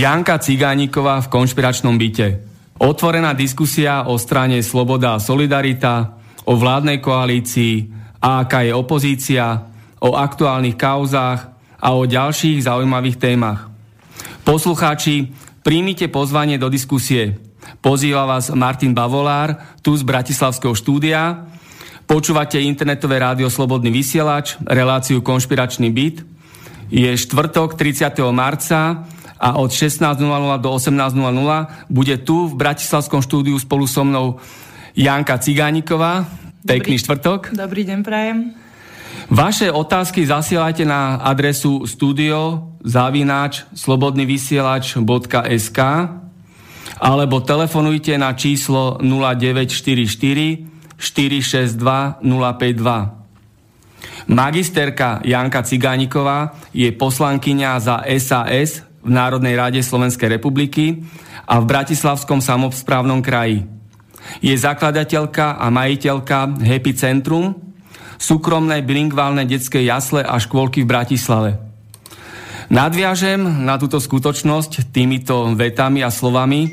Janka Cigániková v konšpiračnom byte. Otvorená diskusia o strane Sloboda a Solidarita, o vládnej koalícii, a aká je opozícia, o aktuálnych kauzách a o ďalších zaujímavých témach. Poslucháči, príjmite pozvanie do diskusie. Pozýva vás Martin Bavolár, tu z Bratislavského štúdia. Počúvate internetové rádio Slobodný vysielač, reláciu Konšpiračný byt. Je štvrtok 30. marca a od 16.00 do 18.00 bude tu v Bratislavskom štúdiu spolu so mnou Janka Cigániková. Pekný štvrtok. Dobrý deň, prajem. Vaše otázky zasielajte na adresu studio zavináč slobodnyvysielač.sk alebo telefonujte na číslo 0944 462 052. Magisterka Janka Cigániková je poslankyňa za SAS v Národnej rade Slovenskej republiky a v Bratislavskom samosprávnom kraji. Je zakladateľka a majiteľka Happy Centrum, súkromné bilingválne detské jasle a škôlky v Bratislave. Nadviažem na túto skutočnosť týmito vetami a slovami,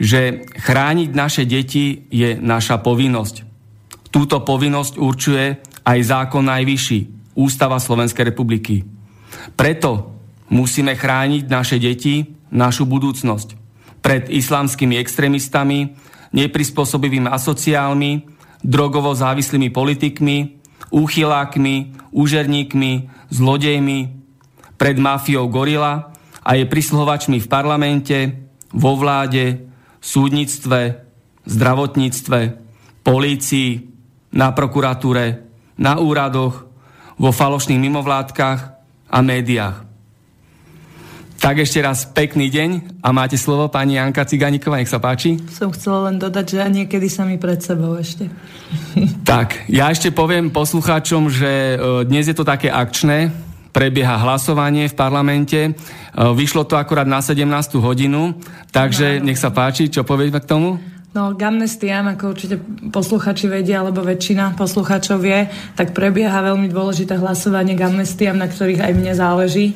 že chrániť naše deti je naša povinnosť. Túto povinnosť určuje aj zákon najvyšší, Ústava Slovenskej republiky. Preto Musíme chrániť naše deti, našu budúcnosť pred islamskými extrémistami, neprispôsobivými asociálmi, drogovo závislými politikmi, úchylákmi, úžerníkmi, zlodejmi, pred mafiou Gorila a je prisluhovačmi v parlamente, vo vláde, súdnictve, zdravotníctve, polícii, na prokuratúre, na úradoch, vo falošných mimovládkach a médiách. Tak ešte raz pekný deň a máte slovo pani Janka Ciganíková, nech sa páči. Som chcela len dodať, že niekedy sa mi pred sebou ešte. Tak, ja ešte poviem poslucháčom, že e, dnes je to také akčné, prebieha hlasovanie v parlamente, e, vyšlo to akurát na 17. hodinu, takže no, nech sa páči, čo poviete k tomu? No, k amnestiám, ako určite posluchači vedia, alebo väčšina posluchačov vie, tak prebieha veľmi dôležité hlasovanie k amnestiám, na ktorých aj mne záleží.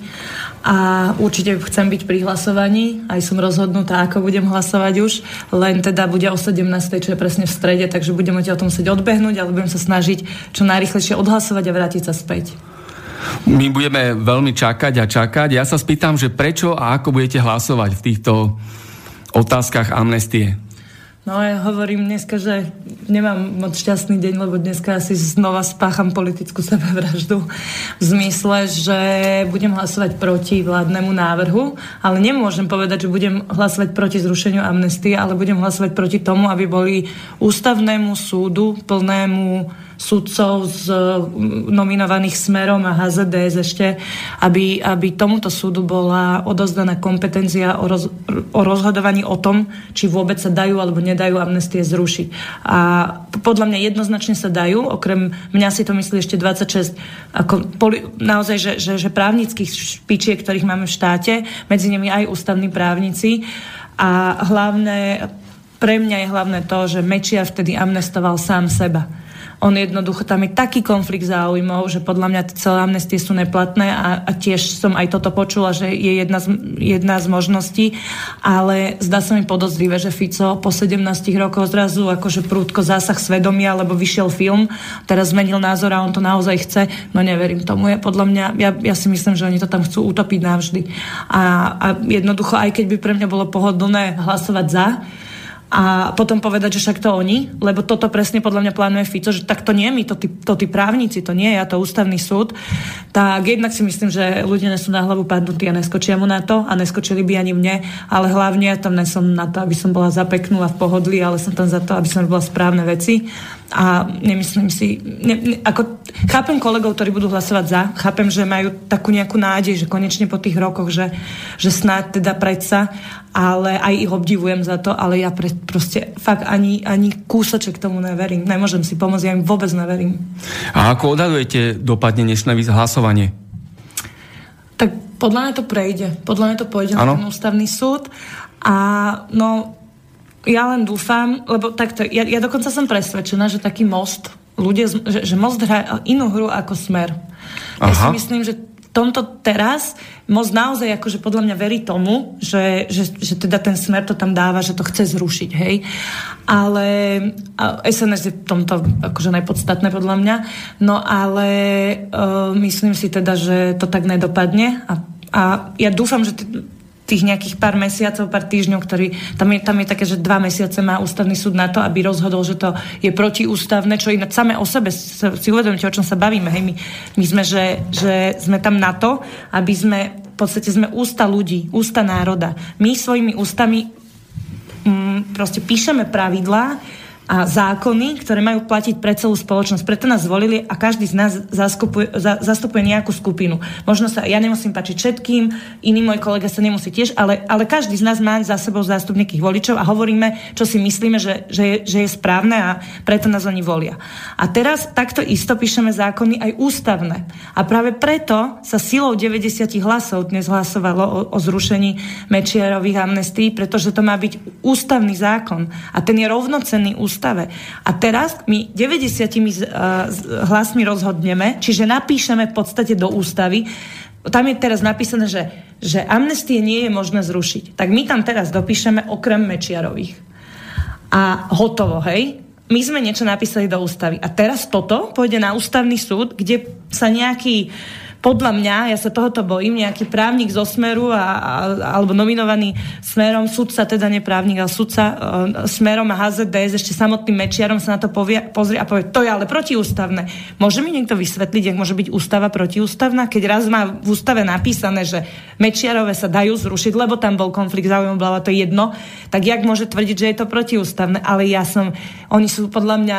A určite chcem byť pri hlasovaní, aj som rozhodnutá, ako budem hlasovať už, len teda bude o 17. čo je presne v strede, takže budeme o tom musieť odbehnúť, ale budem sa snažiť čo najrychlejšie odhlasovať a vrátiť sa späť. My budeme veľmi čakať a čakať. Ja sa spýtam, že prečo a ako budete hlasovať v týchto otázkach amnestie? No ja hovorím dneska, že nemám moc šťastný deň, lebo dneska asi znova spácham politickú sebevraždu v zmysle, že budem hlasovať proti vládnemu návrhu, ale nemôžem povedať, že budem hlasovať proti zrušeniu amnestie, ale budem hlasovať proti tomu, aby boli ústavnému súdu plnému sudcov z mm, nominovaných Smerom a HZDS ešte, aby, aby tomuto súdu bola odozdaná kompetencia o, roz, o rozhodovaní o tom, či vôbec sa dajú alebo nedajú amnestie zrušiť. A podľa mňa jednoznačne sa dajú, okrem mňa si to myslí ešte 26 ako poli, naozaj, že, že, že právnických špičiek, ktorých máme v štáte, medzi nimi aj ústavní právnici a hlavné pre mňa je hlavné to, že Mečiar vtedy amnestoval sám seba on jednoducho, tam je taký konflikt záujmov, že podľa mňa celé amnestie sú neplatné a, a tiež som aj toto počula, že je jedna z, jedna z možností, ale zdá sa mi podozrivé, že Fico po 17 rokoch zrazu akože prúdko zásah svedomia, lebo vyšiel film, teraz zmenil názor a on to naozaj chce, no neverím tomu. Je podľa mňa, ja, ja si myslím, že oni to tam chcú utopiť navždy. A, a jednoducho, aj keď by pre mňa bolo pohodlné hlasovať za, a potom povedať, že však to oni, lebo toto presne podľa mňa plánuje Fico, že tak to nie my, to tí, to tí právnici, to nie ja, to ústavný súd, tak jednak si myslím, že ľudia nesú na hlavu padnutí a neskočia mu na to a neskočili by ani mne, ale hlavne tam nesom na to, aby som bola zapeknú a v pohodlí, ale som tam za to, aby som robila správne veci a nemyslím si, ne, ne, ako chápem kolegov, ktorí budú hlasovať za, chápem, že majú takú nejakú nádej, že konečne po tých rokoch, že, že snáď teda predsa, ale aj ich obdivujem za to, ale ja pre, proste fakt ani, ani kúsoček tomu neverím. Nemôžem si pomôcť, ja im vôbec neverím. A ako odhadujete dopadne dnešné hlasovanie? Tak podľa mňa to prejde. Podľa mňa to pôjde ano? na ten ústavný súd. A no, ja len dúfam, lebo takto, ja, ja dokonca som presvedčená, že taký most, ľudia, že, že most hrá inú hru ako smer. Aha. Ja si myslím, že tomto teraz most naozaj akože podľa mňa verí tomu, že, že, že teda ten smer to tam dáva, že to chce zrušiť, hej. Ale SNS je v tomto akože najpodstatné podľa mňa. No ale uh, myslím si teda, že to tak nedopadne a, a ja dúfam, že t- tých nejakých pár mesiacov, pár týždňov, ktorý, tam je, tam je také, že dva mesiace má ústavný súd na to, aby rozhodol, že to je protiústavné, čo ináč samé o sebe si uvedomíte, o čom sa bavíme. Hej, my, my sme, že, že sme tam na to, aby sme, v podstate sme ústa ľudí, ústa národa. My svojimi ústami mm, proste píšeme pravidlá, a zákony, ktoré majú platiť pre celú spoločnosť. Preto nás zvolili a každý z nás zaskupuje, za, zastupuje nejakú skupinu. Možno sa, ja nemusím páčiť všetkým, iný môj kolega sa nemusí tiež, ale, ale každý z nás má za sebou zástup nejakých voličov a hovoríme, čo si myslíme, že, že, je, že je správne a preto nás oni volia. A teraz takto isto píšeme zákony aj ústavné. A práve preto sa silou 90 hlasov dnes hlasovalo o, o zrušení Mečiarových amnestí, pretože to má byť ústavný zákon. A ten je rovnocenný ústavný ústave. A teraz my 90 eh, hlasmi rozhodneme, čiže napíšeme v podstate do ústavy, tam je teraz napísané, že, že amnestie nie je možné zrušiť. Tak my tam teraz dopíšeme okrem Mečiarových. A hotovo, hej? My sme niečo napísali do ústavy. A teraz toto pôjde na ústavný súd, kde sa nejaký uh, podľa mňa, ja sa tohoto bojím, nejaký právnik zo Smeru a, a, alebo nominovaný Smerom, sudca, teda neprávnik, ale sudca e, Smerom a HZDS ešte samotným Mečiarom sa na to povie, pozrie a povie, to je ale protiústavné. Môže mi niekto vysvetliť, ak môže byť ústava protiústavná, keď raz má v ústave napísané, že Mečiarové sa dajú zrušiť, lebo tam bol konflikt záujmov, to je jedno, tak jak môže tvrdiť, že je to protiústavné? Ale ja som, oni sú podľa mňa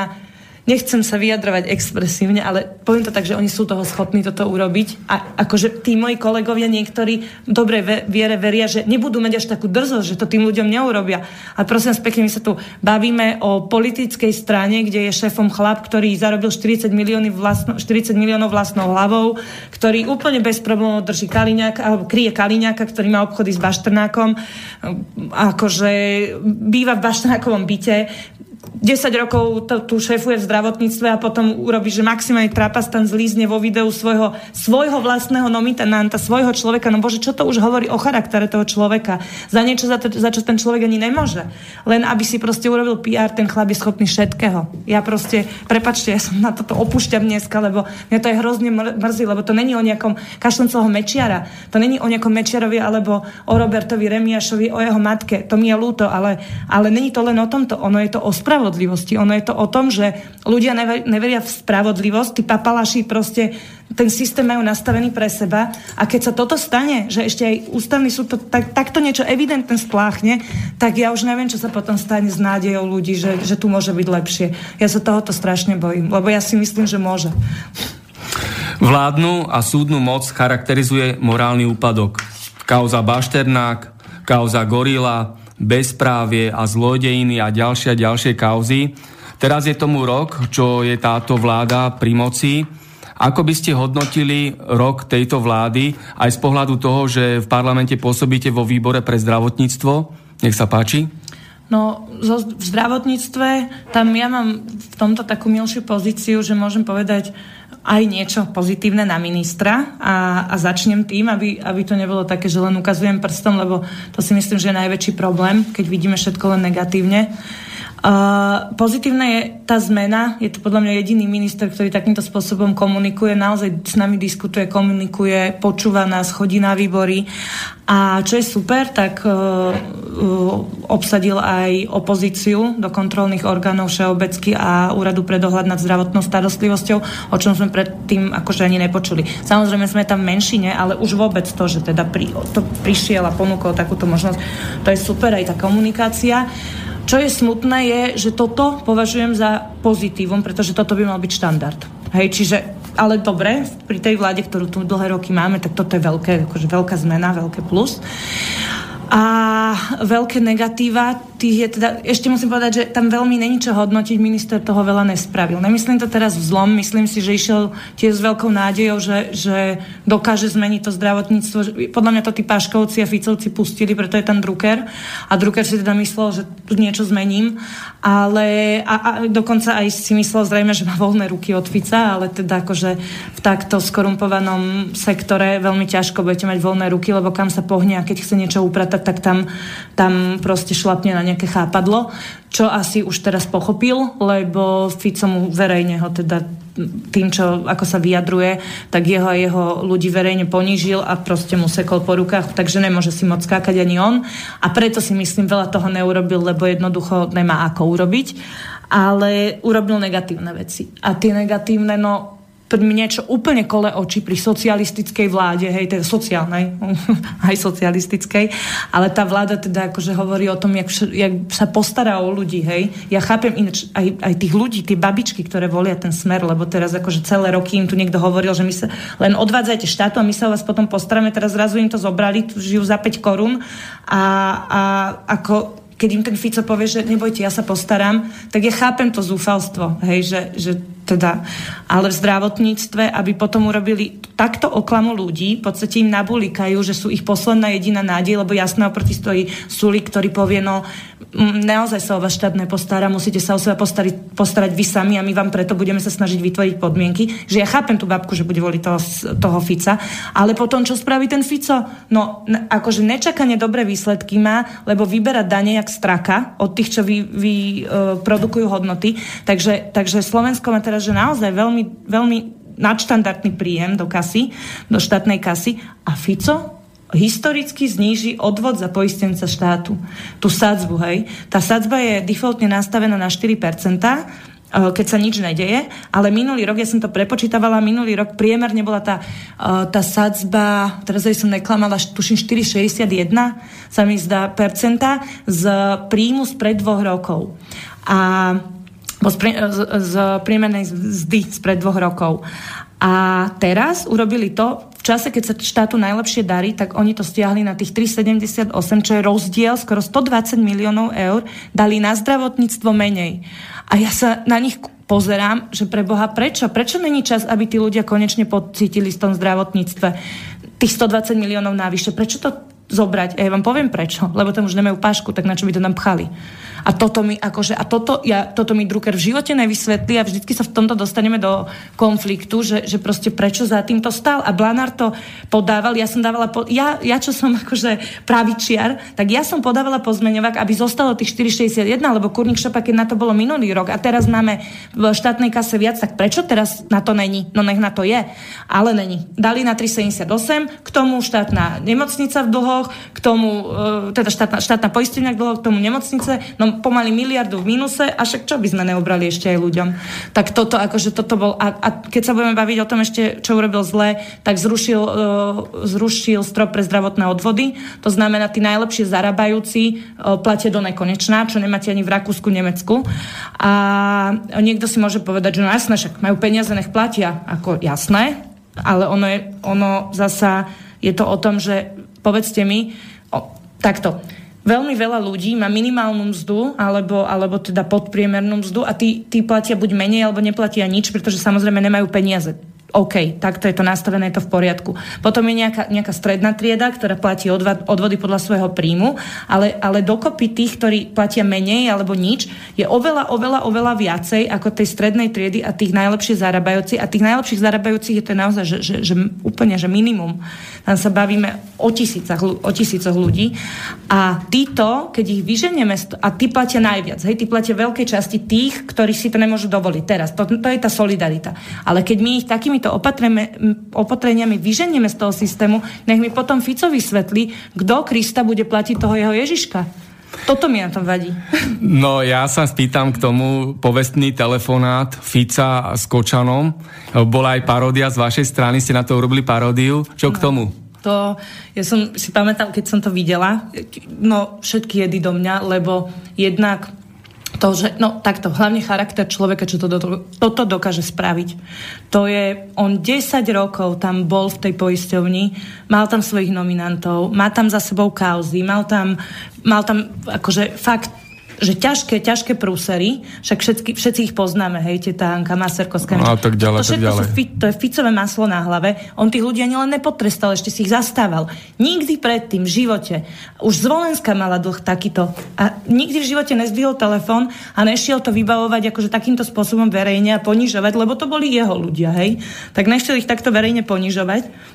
nechcem sa vyjadrovať expresívne, ale poviem to tak, že oni sú toho schopní toto urobiť. A akože tí moji kolegovia niektorí v dobrej viere veria, že nebudú mať až takú drzosť, že to tým ľuďom neurobia. A prosím pekne, my sa tu bavíme o politickej strane, kde je šéfom chlap, ktorý zarobil 40, milióny vlastno, 40 miliónov vlastnou hlavou, ktorý úplne bez problémov drží Kaliňák, alebo kryje Kaliňáka, ktorý má obchody s Baštrnákom, akože býva v Baštrnákovom byte, 10 rokov to, tu šéfuje v zdravotníctve a potom urobí, že maximálne trapastan zlízne vo videu svojho, svojho vlastného nominanta, svojho človeka. No bože, čo to už hovorí o charaktere toho človeka? Za niečo, za, to, za čo ten človek ani nemôže. Len aby si proste urobil PR, ten chlap je schopný všetkého. Ja proste, prepačte, ja som na toto opúšťam dneska, lebo mňa to je hrozne mrzí, lebo to není o nejakom kašlencovho Mečiara. To není o nejakom Mečiarovi alebo o Robertovi Remiašovi, o jeho matke. To mi je ľúto, ale, ale není to len o tomto. Ono je to o spravodlivosti spravodlivosti. Ono je to o tom, že ľudia neveria v spravodlivosť, tí papalaši proste ten systém majú nastavený pre seba a keď sa toto stane, že ešte aj ústavný súd to, tak, takto niečo evidentne spláchne, tak ja už neviem, čo sa potom stane s nádejou ľudí, že, že tu môže byť lepšie. Ja sa tohoto strašne bojím, lebo ja si myslím, že môže. Vládnu a súdnu moc charakterizuje morálny úpadok. Kauza Bašternák, kauza Gorila, bezprávie a zlodejiny a ďalšie a ďalšie kauzy. Teraz je tomu rok, čo je táto vláda pri moci. Ako by ste hodnotili rok tejto vlády aj z pohľadu toho, že v parlamente pôsobíte vo výbore pre zdravotníctvo? Nech sa páči. No, v zdravotníctve, tam ja mám v tomto takú milšiu pozíciu, že môžem povedať aj niečo pozitívne na ministra a, a začnem tým, aby, aby to nebolo také, že len ukazujem prstom, lebo to si myslím, že je najväčší problém, keď vidíme všetko len negatívne. Uh, pozitívna je tá zmena, je to podľa mňa jediný minister, ktorý takýmto spôsobom komunikuje, naozaj s nami diskutuje, komunikuje, počúva nás, chodí na výbory a čo je super, tak uh, obsadil aj opozíciu do kontrolných orgánov Všeobecky a Úradu pre dohľad nad zdravotnou starostlivosťou, o čom sme predtým akože ani nepočuli. Samozrejme sme tam menšine, ale už vôbec to, že teda pri, to prišiel a ponúkol takúto možnosť, to je super aj tá komunikácia. Čo je smutné je, že toto považujem za pozitívum, pretože toto by mal byť štandard. Hej, čiže, ale dobre, pri tej vláde, ktorú tu dlhé roky máme, tak toto je veľké, akože veľká zmena, veľké plus. A veľké negatíva, tých je teda, ešte musím povedať, že tam veľmi není čo hodnotiť, minister toho veľa nespravil. Nemyslím to teraz v zlom, myslím si, že išiel tiež s veľkou nádejou, že, že dokáže zmeniť to zdravotníctvo. Podľa mňa to tí Paškovci a Ficovci pustili, preto je tam Drucker. A Drucker si teda myslel, že tu niečo zmením, ale a, a dokonca aj si myslel zrejme, že má voľné ruky od Fica, ale teda akože v takto skorumpovanom sektore veľmi ťažko budete mať voľné ruky, lebo kam sa pohne a keď chce niečo upratať, tak tam, tam proste šlapne na nejaké chápadlo, čo asi už teraz pochopil, lebo Fico mu verejne ho teda tým, čo ako sa vyjadruje, tak jeho a jeho ľudí verejne ponížil a proste mu sekol po rukách, takže nemôže si moc skákať ani on. A preto si myslím, veľa toho neurobil, lebo jednoducho nemá ako urobiť. Ale urobil negatívne veci. A tie negatívne, no niečo úplne kole oči pri socialistickej vláde, hej, teda sociálnej, aj socialistickej, ale tá vláda teda akože hovorí o tom, jak, jak sa postará o ľudí, hej. Ja chápem ináč aj, aj tých ľudí, tie babičky, ktoré volia ten smer, lebo teraz akože celé roky im tu niekto hovoril, že my sa len odvádzajte štátu a my sa o vás potom postaráme, teraz zrazu im to zobrali, žijú za 5 korún a, a ako keď im ten Fico povie, že nebojte, ja sa postaram, tak ja chápem to zúfalstvo, hej, že, že teda, ale v zdravotníctve, aby potom urobili takto oklamu ľudí, v podstate im nabulikajú, že sú ich posledná jediná nádej, lebo jasné oproti stojí Sulik, ktorý povie, no naozaj sa o vás štát nepostará, musíte sa o seba postarať, postarať vy sami a my vám preto budeme sa snažiť vytvoriť podmienky, že ja chápem tú babku, že bude voliť toho, toho Fica, ale potom čo spraví ten Fico? No, akože nečakane dobré výsledky má, lebo vyberá dane jak straka od tých, čo vy, vy uh, produkujú hodnoty. Takže, takže Slovensko má teraz, že naozaj veľmi, veľmi nadštandardný príjem do kasy, do štátnej kasy a Fico historicky zníži odvod za poistenca štátu. Tú sadzbu, hej. Tá sadzba je defaultne nastavená na 4%, eh, keď sa nič nedeje, ale minulý rok, ja som to prepočítavala, minulý rok priemerne bola tá, eh, tá sadzba, teraz aj som neklamala, tuším 4,61 sa mi zdá percenta z príjmu spred dvoch rokov. A z, priemernej zdy spred dvoch rokov. A teraz urobili to, v čase, keď sa štátu najlepšie darí, tak oni to stiahli na tých 3,78, čo je rozdiel, skoro 120 miliónov eur, dali na zdravotníctvo menej. A ja sa na nich pozerám, že pre Boha prečo? Prečo není čas, aby tí ľudia konečne pocítili v tom zdravotníctve tých 120 miliónov návyše? Prečo to zobrať? A ja vám poviem prečo. Lebo tam už nemajú pášku, tak na čo by to nám pchali? A toto mi, akože, a toto, ja, toto mi Drucker v živote nevysvetlí a vždycky sa v tomto dostaneme do konfliktu, že, že proste prečo za týmto stal. A Blanár to podával, ja som dávala, po, ja, ja čo som akože pravičiar, tak ja som podávala pozmeňovák, aby zostalo tých 4,61, lebo Kurník Šopa, keď na to bolo minulý rok a teraz máme v štátnej kase viac, tak prečo teraz na to není? No nech na to je. Ale není. Dali na 3,78, k tomu štátna nemocnica v dlhoch, k tomu, e, teda štátna, štátna poistenia v dlhoch, k tomu nemocnice. No pomaly miliardu v mínuse a však čo by sme neobrali ešte aj ľuďom. Tak toto, akože toto bol, a, a keď sa budeme baviť o tom ešte, čo urobil zle, tak zrušil, uh, zrušil strop pre zdravotné odvody, to znamená, tí najlepšie zarábajúci uh, platia do nekonečná, čo nemáte ani v Rakúsku, Nemecku. A niekto si môže povedať, že no jasné, však majú peniaze, nech platia, ako jasné, ale ono, je, ono zasa je to o tom, že povedzte mi, o, takto, veľmi veľa ľudí má minimálnu mzdu alebo, alebo teda podpriemernú mzdu a tí, tí platia buď menej alebo neplatia nič, pretože samozrejme nemajú peniaze OK, takto je to nastavené, je to v poriadku. Potom je nejaká, nejaká stredná trieda, ktorá platí odva, odvody podľa svojho príjmu, ale, ale dokopy tých, ktorí platia menej alebo nič, je oveľa, oveľa, oveľa viacej ako tej strednej triedy a tých najlepšie zarábajúcich. A tých najlepších zarábajúcich je to naozaj že, že, že úplne že minimum. Tam sa bavíme o tisícach, o tisícoch ľudí. A títo, keď ich vyženieme, a tí platia najviac, hej, tí platia veľkej časti tých, ktorí si to nemôžu dovoliť teraz. To, to je tá solidarita. Ale keď my ich takými týmito opatreniami vyženieme z toho systému, nech mi potom Fico vysvetlí, kto Krista bude platiť toho jeho Ježiška. Toto mi na tom vadí. No ja sa spýtam k tomu povestný telefonát Fica s Kočanom. Bola aj paródia z vašej strany, ste na to urobili paródiu. Čo no. k tomu? To, ja som si pamätal, keď som to videla, no všetky jedy do mňa, lebo jednak to, že, no takto, hlavne charakter človeka, čo to do, toto dokáže spraviť. To je, on 10 rokov tam bol v tej poisťovni, mal tam svojich nominantov, má tam za sebou kauzy, mal tam, mal tam akože fakt že ťažké, ťažké prúsery, však všetky, všetci ich poznáme, hej, teta Anka, Maserkovská. No, tak ďalej, to, tak ďalej. Sú, to je ficové maslo na hlave. On tých ľudí ani len nepotrestal, ešte si ich zastával. Nikdy predtým v živote. Už Zvolenska mala dlh takýto. A nikdy v živote nezdvihol telefón a nešiel to vybavovať akože takýmto spôsobom verejne a ponižovať, lebo to boli jeho ľudia, hej. Tak nešiel ich takto verejne ponižovať.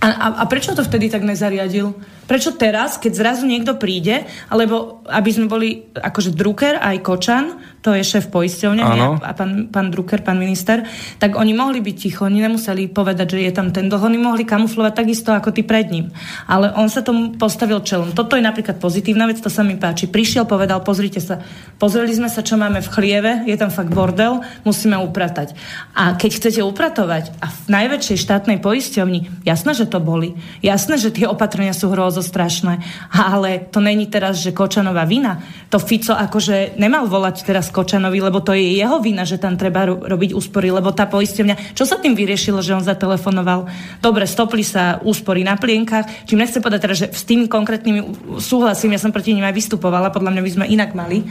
A, a, a prečo to vtedy tak nezariadil? Prečo teraz, keď zrazu niekto príde, alebo aby sme boli akože Drucker aj Kočan, to je šéf poisťovne a pán, pán Drucker, pán minister, tak oni mohli byť ticho, oni nemuseli povedať, že je tam ten dlh, oni mohli kamuflovať takisto ako ty pred ním. Ale on sa tomu postavil čelom. Toto je napríklad pozitívna vec, to sa mi páči. Prišiel, povedal, pozrite sa, pozreli sme sa, čo máme v chlieve, je tam fakt bordel, musíme upratať. A keď chcete upratovať a v najväčšej štátnej poisťovni, jasné, že to boli. Jasné, že tie opatrenia sú hrozo to strašné. Ale to není teraz, že Kočanová vina. To Fico akože nemal volať teraz Kočanovi, lebo to je jeho vina, že tam treba ro- robiť úspory, lebo tá poisťovňa... Čo sa tým vyriešilo, že on zatelefonoval? Dobre, stopli sa úspory na plienkach. Čím nechce povedať teraz, že s tým konkrétnymi súhlasím, ja som proti ním aj vystupovala, podľa mňa by sme inak mali.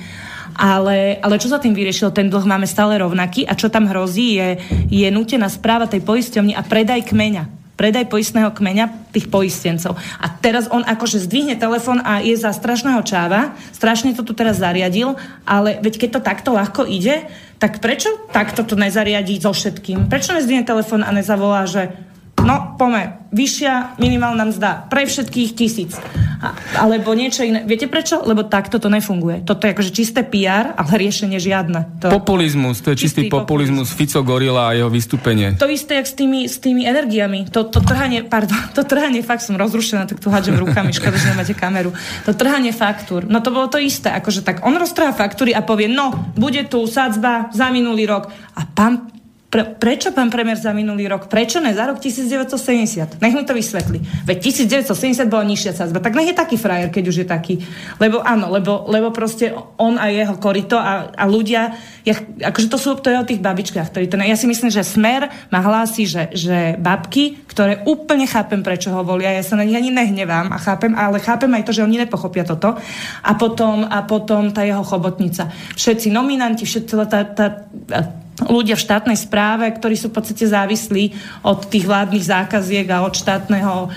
Ale, ale čo sa tým vyriešilo? Ten dlh máme stále rovnaký a čo tam hrozí je, je nutená správa tej poisťovny a predaj kmeňa predaj poistného kmeňa tých poistencov. A teraz on akože zdvihne telefón a je za strašného čáva, strašne to tu teraz zariadil, ale veď keď to takto ľahko ide, tak prečo takto to nezariadí so všetkým? Prečo nezdvihne telefón a nezavolá, že no, pome, vyššia minimálna mzda pre všetkých tisíc. A, alebo niečo iné. Viete prečo? Lebo takto to nefunguje. Toto je akože čisté PR, ale riešenie žiadne. To... Populizmus, to je čistý, čistý populizmus. populizmus. Fico Gorila a jeho vystúpenie. To isté, jak s tými, s tými energiami. To, to trhanie, pardon, to trhanie, fakt som rozrušená, tak tu hádžem rukami, škoda, že nemáte kameru. To trhanie faktúr, no to bolo to isté. Akože tak on roztrhá faktúry a povie, no, bude tu sadzba za minulý rok. A pán pre, prečo pán premiér za minulý rok? Prečo ne za rok 1970? Nech mi to vysvetlí. Veď 1970 bola nižšia sadzba. Tak nech je taký frajer, keď už je taký. Lebo áno, lebo, lebo proste on a jeho korito a, a ľudia, ja, akože to sú to je o tých babičkách, ktorí to, ja si myslím, že Smer ma hlási, že, že babky, ktoré úplne chápem, prečo ho volia, ja sa na nich ani nehnevám a chápem, ale chápem aj to, že oni nepochopia toto. A potom, a potom tá jeho chobotnica. Všetci nominanti, všetci tá, tá, tá ľudia v štátnej správe, ktorí sú v podstate závislí od tých vládnych zákaziek a od štátneho e,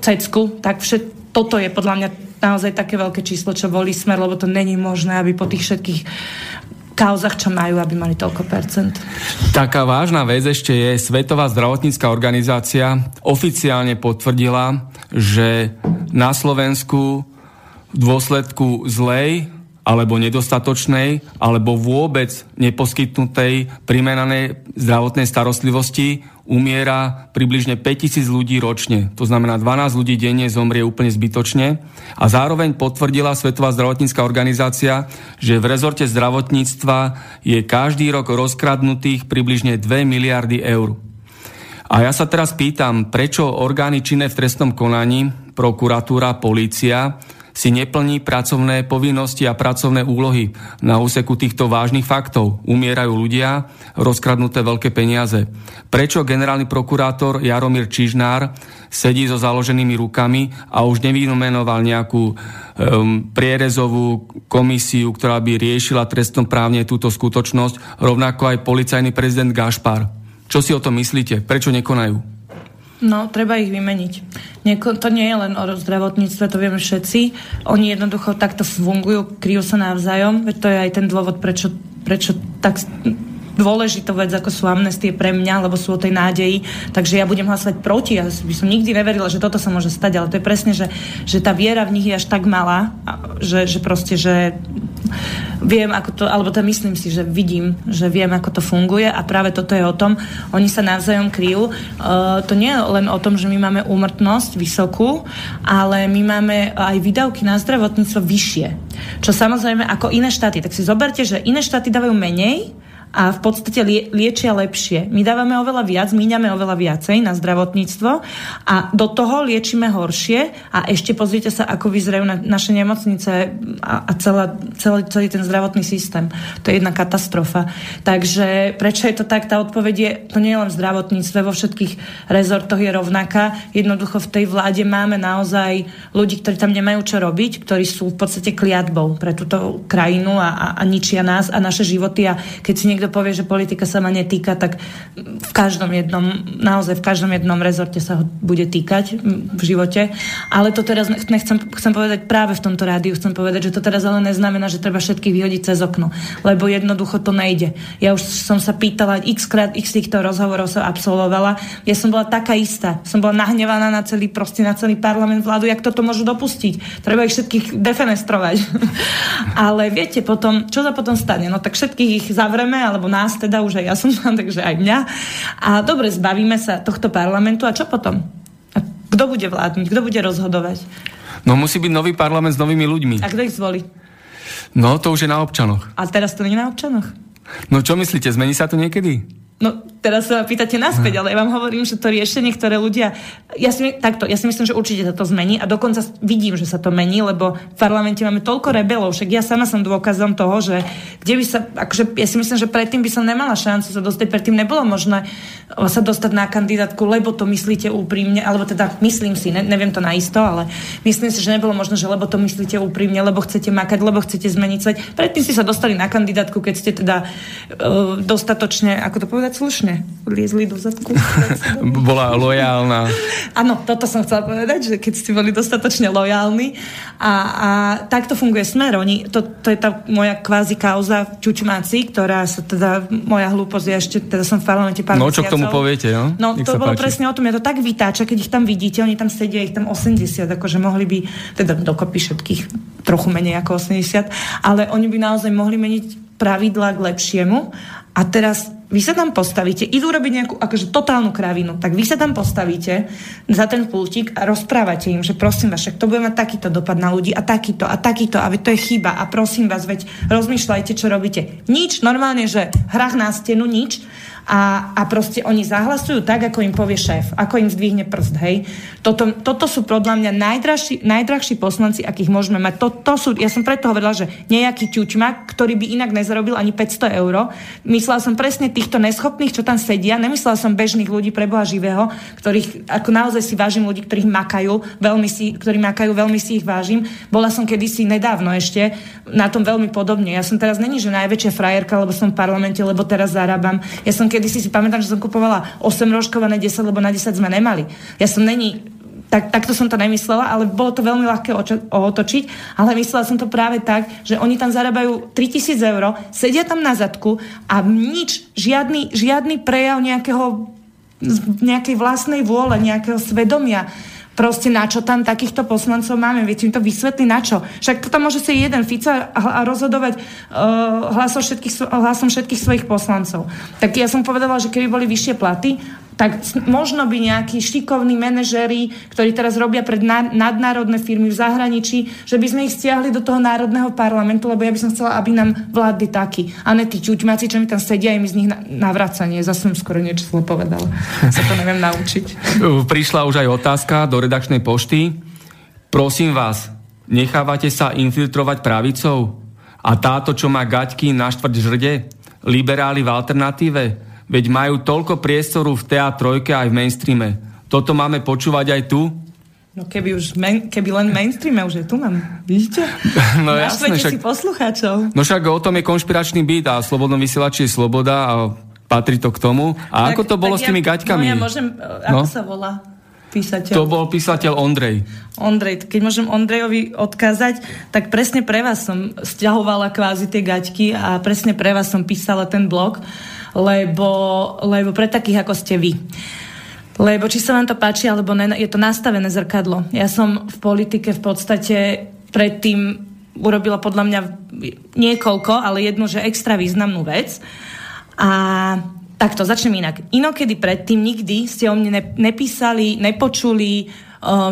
cecku, tak všet, toto je podľa mňa naozaj také veľké číslo, čo volí smer, lebo to není možné, aby po tých všetkých kauzach, čo majú, aby mali toľko percent. Taká vážna vec ešte je, Svetová zdravotnícká organizácia oficiálne potvrdila, že na Slovensku v dôsledku zlej alebo nedostatočnej, alebo vôbec neposkytnutej primeranej zdravotnej starostlivosti umiera približne 5000 ľudí ročne. To znamená 12 ľudí denne zomrie úplne zbytočne. A zároveň potvrdila Svetová zdravotnícká organizácia, že v rezorte zdravotníctva je každý rok rozkradnutých približne 2 miliardy eur. A ja sa teraz pýtam, prečo orgány činné v trestnom konaní, prokuratúra, polícia, si neplní pracovné povinnosti a pracovné úlohy na úseku týchto vážnych faktov. Umierajú ľudia, rozkradnuté veľké peniaze. Prečo generálny prokurátor Jaromír Čižnár sedí so založenými rukami a už nevymenoval nejakú um, prierezovú komisiu, ktorá by riešila trestnoprávne túto skutočnosť, rovnako aj policajný prezident Gašpar. Čo si o tom myslíte? Prečo nekonajú? No, treba ich vymeniť. Nieko, to nie je len o zdravotníctve, to vieme všetci. Oni jednoducho takto fungujú, kryjú sa navzájom, veď to je aj ten dôvod, prečo, prečo tak dôležitú vec, ako sú amnestie pre mňa, lebo sú o tej nádeji. Takže ja budem hlasovať proti. Ja by som nikdy neverila, že toto sa môže stať, ale to je presne, že, že tá viera v nich je až tak malá, že, že proste, že viem, ako to, alebo to myslím si, že vidím, že viem, ako to funguje a práve toto je o tom, oni sa navzájom kryjú. Uh, to nie je len o tom, že my máme úmrtnosť vysokú, ale my máme aj výdavky na zdravotníctvo vyššie. Čo samozrejme ako iné štáty. Tak si zoberte, že iné štáty dávajú menej, a v podstate lie, liečia lepšie. My dávame oveľa viac, míňame oveľa viacej na zdravotníctvo a do toho liečíme horšie a ešte pozrite sa, ako vyzerajú na, naše nemocnice a, a celá, celý, celý ten zdravotný systém. To je jedna katastrofa. Takže prečo je to tak? Tá odpoveď je, to nie je len v zdravotníctve, vo všetkých rezortoch je rovnaká. Jednoducho v tej vláde máme naozaj ľudí, ktorí tam nemajú čo robiť, ktorí sú v podstate kliatbou pre túto krajinu a, a, a ničia nás a naše životy a keď si niekto niekto povie, že politika sa ma netýka, tak v každom jednom, naozaj v každom jednom rezorte sa ho bude týkať v živote. Ale to teraz nechcem, chcem povedať práve v tomto rádiu, chcem povedať, že to teraz ale neznamená, že treba všetkých vyhodiť cez okno, lebo jednoducho to nejde. Ja už som sa pýtala, x krát, x týchto rozhovorov som absolvovala. Ja som bola taká istá. Som bola nahnevaná na celý, proste na celý parlament vládu, jak toto môžu dopustiť. Treba ich všetkých defenestrovať. ale viete potom, čo sa potom stane? No tak všetkých ich zavreme, alebo nás teda, už aj ja som tam, takže aj mňa. A dobre, zbavíme sa tohto parlamentu a čo potom? Kto bude vládnuť? Kto bude rozhodovať? No musí byť nový parlament s novými ľuďmi. A kto ich zvolí? No, to už je na občanoch. A teraz to nie je na občanoch? No čo myslíte, zmení sa to niekedy? No teraz sa pýtate naspäť, ale ja vám hovorím, že to riešenie, ktoré ľudia... Ja si, takto, ja si myslím, že určite sa to zmení a dokonca vidím, že sa to mení, lebo v parlamente máme toľko rebelov, však ja sama som dôkazom toho, že kde by sa... Akože, ja si myslím, že predtým by som nemala šancu sa dostať, predtým nebolo možné sa dostať na kandidátku, lebo to myslíte úprimne, alebo teda myslím si, ne, neviem to naisto, ale myslím si, že nebolo možné, že lebo to myslíte úprimne, lebo chcete makať, lebo chcete zmeniť svet. Predtým ste sa dostali na kandidátku, keď ste teda uh, dostatočne, ako to povedať, povedať slušne. Liezli do zadku. Bola lojálna. Áno, toto som chcela povedať, že keď ste boli dostatočne lojálni a, a takto funguje smer. Oni, to, to je tá moja kvázi kauza Čučmáci, ktorá sa teda, moja hlúposť, ja ešte teda som v parlamente pár No, čo k tomu poviete, no? No, Nech to bolo páči. presne o tom, ja to tak vytáča, keď ich tam vidíte, oni tam sedia, ich tam 80, akože mohli by, teda dokopy všetkých trochu menej ako 80, ale oni by naozaj mohli meniť pravidla k lepšiemu. A teraz vy sa tam postavíte, idú robiť nejakú akože totálnu kravinu, tak vy sa tam postavíte za ten pultík a rozprávate im, že prosím vás, však to bude mať takýto dopad na ľudí a takýto a takýto a to je chyba a prosím vás, veď rozmýšľajte, čo robíte. Nič, normálne, že hrách na stenu, nič a, a proste oni zahlasujú tak, ako im povie šéf, ako im zdvihne prst, hej. Toto, toto sú podľa mňa najdrahší, najdrahší poslanci, akých môžeme mať. To, sú, ja som preto hovorila, že nejaký ťučma, ktorý by inak nezarobil ani 500 eur. Myslela som presne týchto neschopných, čo tam sedia. Nemyslela som bežných ľudí pre Boha živého, ktorých, ako naozaj si vážim ľudí, ktorých makajú, veľmi si, ktorí makajú, veľmi si ich vážim. Bola som kedysi nedávno ešte na tom veľmi podobne. Ja som teraz není, že najväčšia frajerka, lebo som v parlamente, lebo teraz zarábam. Ja som kedy si si pamätám, že som kupovala 8 rožkov a 10, lebo na 10 sme nemali. Ja som není tak, takto som to nemyslela, ale bolo to veľmi ľahké oča- otočiť, ale myslela som to práve tak, že oni tam zarábajú 3000 eur, sedia tam na zadku a nič, žiadny, žiadny prejav nejakého nejakej vlastnej vôle, nejakého svedomia proste na čo tam takýchto poslancov máme, viete mi to vysvetli na čo. Však to tam môže si jeden Fica a, a rozhodovať uh, hlasom, všetkých, hlasom všetkých svojich poslancov. Tak ja som povedala, že keby boli vyššie platy, tak možno by nejakí šikovní manažéri, ktorí teraz robia pred nadnárodné firmy v zahraničí, že by sme ich stiahli do toho národného parlamentu, lebo ja by som chcela, aby nám vládli takí. A ne tí čuťmáci, čo mi tam sedia, im z nich navracanie. Zase som skoro niečo slovo povedala. Sa to neviem naučiť. Prišla už aj otázka do redakčnej pošty. Prosím vás, nechávate sa infiltrovať pravicou? A táto, čo má gaťky na štvrť žrde? Liberáli v alternatíve? Veď majú toľko priestoru v TA3 aj v mainstreame. Toto máme počúvať aj tu? No keby už main, keby len mainstreame, už je tu mám. Vidíte? No jasne, však, si poslucháčov. No však o tom je konšpiračný byt a slobodnom vysielači je sloboda a patrí to k tomu. A tak, ako to bolo s tými ja, gaťkami? No ja môžem, ako no? sa volá? Písateľ. To bol písateľ Ondrej. Ondrej, keď môžem Ondrejovi odkázať, tak presne pre vás som stiahovala kvázi tie gaťky a presne pre vás som písala ten blog, lebo, lebo pre takých ako ste vy. Lebo či sa vám to páči, alebo ne, je to nastavené zrkadlo. Ja som v politike v podstate predtým urobila podľa mňa niekoľko, ale jednu, že extra významnú vec. A takto, začnem inak. Inokedy predtým nikdy ste o mne ne, nepísali, nepočuli,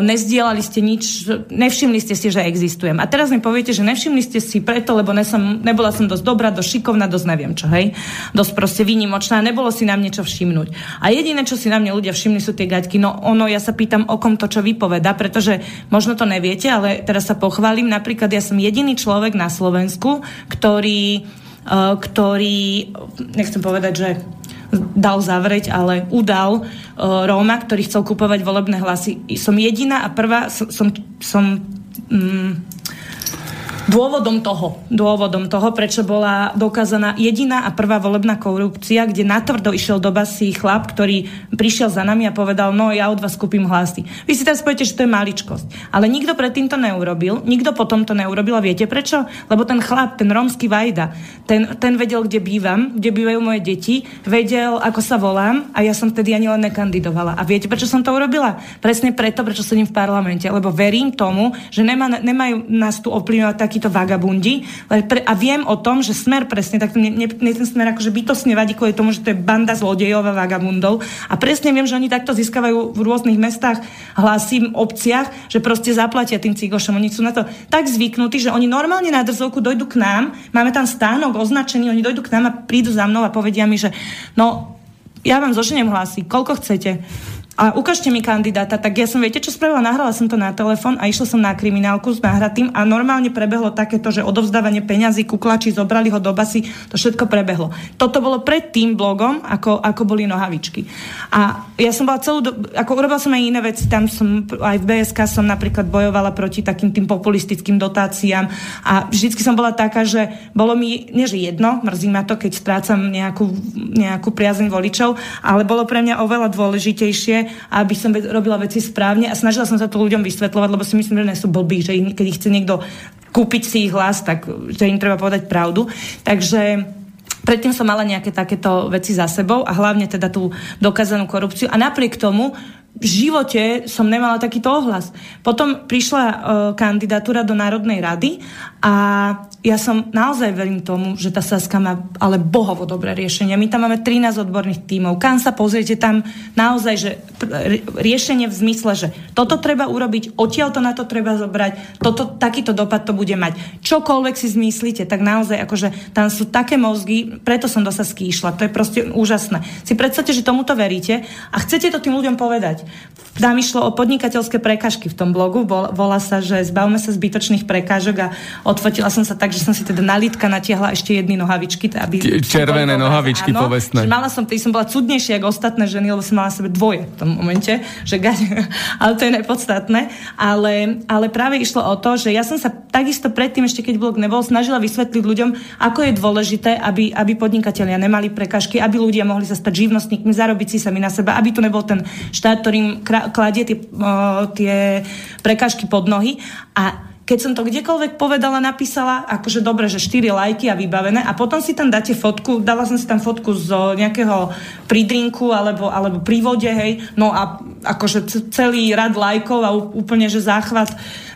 nezdielali ste nič, nevšimli ste si, že existujem. A teraz mi poviete, že nevšimli ste si preto, lebo ne som, nebola som dosť dobrá, dosť šikovná, dosť neviem čo, hej. Dosť proste výnimočná, nebolo si nám niečo všimnúť. A jediné, čo si na mne ľudia všimli, sú tie gaťky. No ono, ja sa pýtam, o kom to čo vypoveda, pretože možno to neviete, ale teraz sa pochválim. Napríklad ja som jediný človek na Slovensku, ktorý, uh, ktorý nechcem povedať, že dal zavrieť, ale udal uh, Róma, ktorý chcel kupovať volebné hlasy. Som jediná a prvá som, som, som um, dôvodom toho, dôvodom toho, prečo bola dokázaná jediná a prvá volebná korupcia, kde natvrdo išiel do basy chlap, ktorý prišiel za nami a povedal, no ja od vás kúpim hlasy. Vy si teraz poviete, že to je maličkosť. Ale nikto predtým to neurobil, nikto potom to neurobil a viete prečo? Lebo ten chlap, ten rómsky Vajda, ten, ten vedel, kde bývam, kde bývajú moje deti, vedel, ako sa volám a ja som vtedy ani len nekandidovala. A viete, prečo som to urobila? Presne preto, prečo sedím v parlamente, lebo verím tomu, že nemá, nemajú nás tu ovplyvňovať tak takíto vagabundi. A viem o tom, že smer presne, tak mne, mne, ten smer akože bytosne vadí kvôli tomu, že to je banda zlodejov a vagabundov. A presne viem, že oni takto získavajú v rôznych mestách hlasy, obciach, že proste zaplatia tým cigošom. Oni sú na to tak zvyknutí, že oni normálne na drzovku dojdu k nám, máme tam stánok označený, oni dojdu k nám a prídu za mnou a povedia mi, že no, ja vám zoženiem hlasy, koľko chcete a ukážte mi kandidáta, tak ja som, viete, čo spravila? Nahrala som to na telefón a išla som na kriminálku s nahratým a normálne prebehlo takéto, že odovzdávanie peňazí, kuklači, zobrali ho do basy, to všetko prebehlo. Toto bolo pred tým blogom, ako, ako boli nohavičky. A ja som bola celú, do, ako urobila som aj iné veci, tam som, aj v BSK som napríklad bojovala proti takým tým populistickým dotáciám a vždycky som bola taká, že bolo mi, nie že jedno, mrzí ma to, keď strácam nejakú, nejakú priazeň voličov, ale bolo pre mňa oveľa dôležitejšie aby som robila veci správne a snažila som sa to ľuďom vysvetľovať, lebo si myslím, že nie sú blbí, že keď ich chce niekto kúpiť si ich hlas, tak že im treba povedať pravdu. Takže Predtým som mala nejaké takéto veci za sebou a hlavne teda tú dokázanú korupciu. A napriek tomu v živote som nemala takýto ohlas. Potom prišla uh, kandidatúra do Národnej rady a ja som naozaj verím tomu, že tá Saska má ale bohovo dobré riešenie. My tam máme 13 odborných tímov. Kam sa pozriete tam naozaj, že riešenie v zmysle, že toto treba urobiť, odtiaľ to na to treba zobrať, toto, takýto dopad to bude mať. Čokoľvek si zmyslíte, tak naozaj akože tam sú také mozgy, preto som do Sasky išla. To je proste úžasné. Si predstavte, že tomuto veríte a chcete to tým ľuďom povedať. Tam išlo o podnikateľské prekažky v tom blogu, volá sa, že zbavme sa zbytočných prekážok a odfotila som sa tak, že som si teda na lítka natiahla ešte jedny nohavičky. Aby Červené nohavičky áno, povestné. Že mala som, tým som bola cudnejšia ako ostatné ženy, lebo som mala sebe dvoje v tom momente, že ale to je nepodstatné. Ale, ale práve išlo o to, že ja som sa takisto predtým, ešte keď blog nebol, snažila vysvetliť ľuďom, ako je dôležité, aby, aby podnikatelia nemali prekažky, aby ľudia mohli sa stať živnostníkmi, zarobiť si sami na seba, aby to nebol ten štát, ktorým kladie tie, tie prekažky pod nohy. A keď som to kdekoľvek povedala, napísala, akože dobre, že 4 lajky a vybavené a potom si tam dáte fotku, dala som si tam fotku z nejakého pridrinku alebo, alebo pri vode, hej, no a akože celý rad lajkov a úplne, že záchvat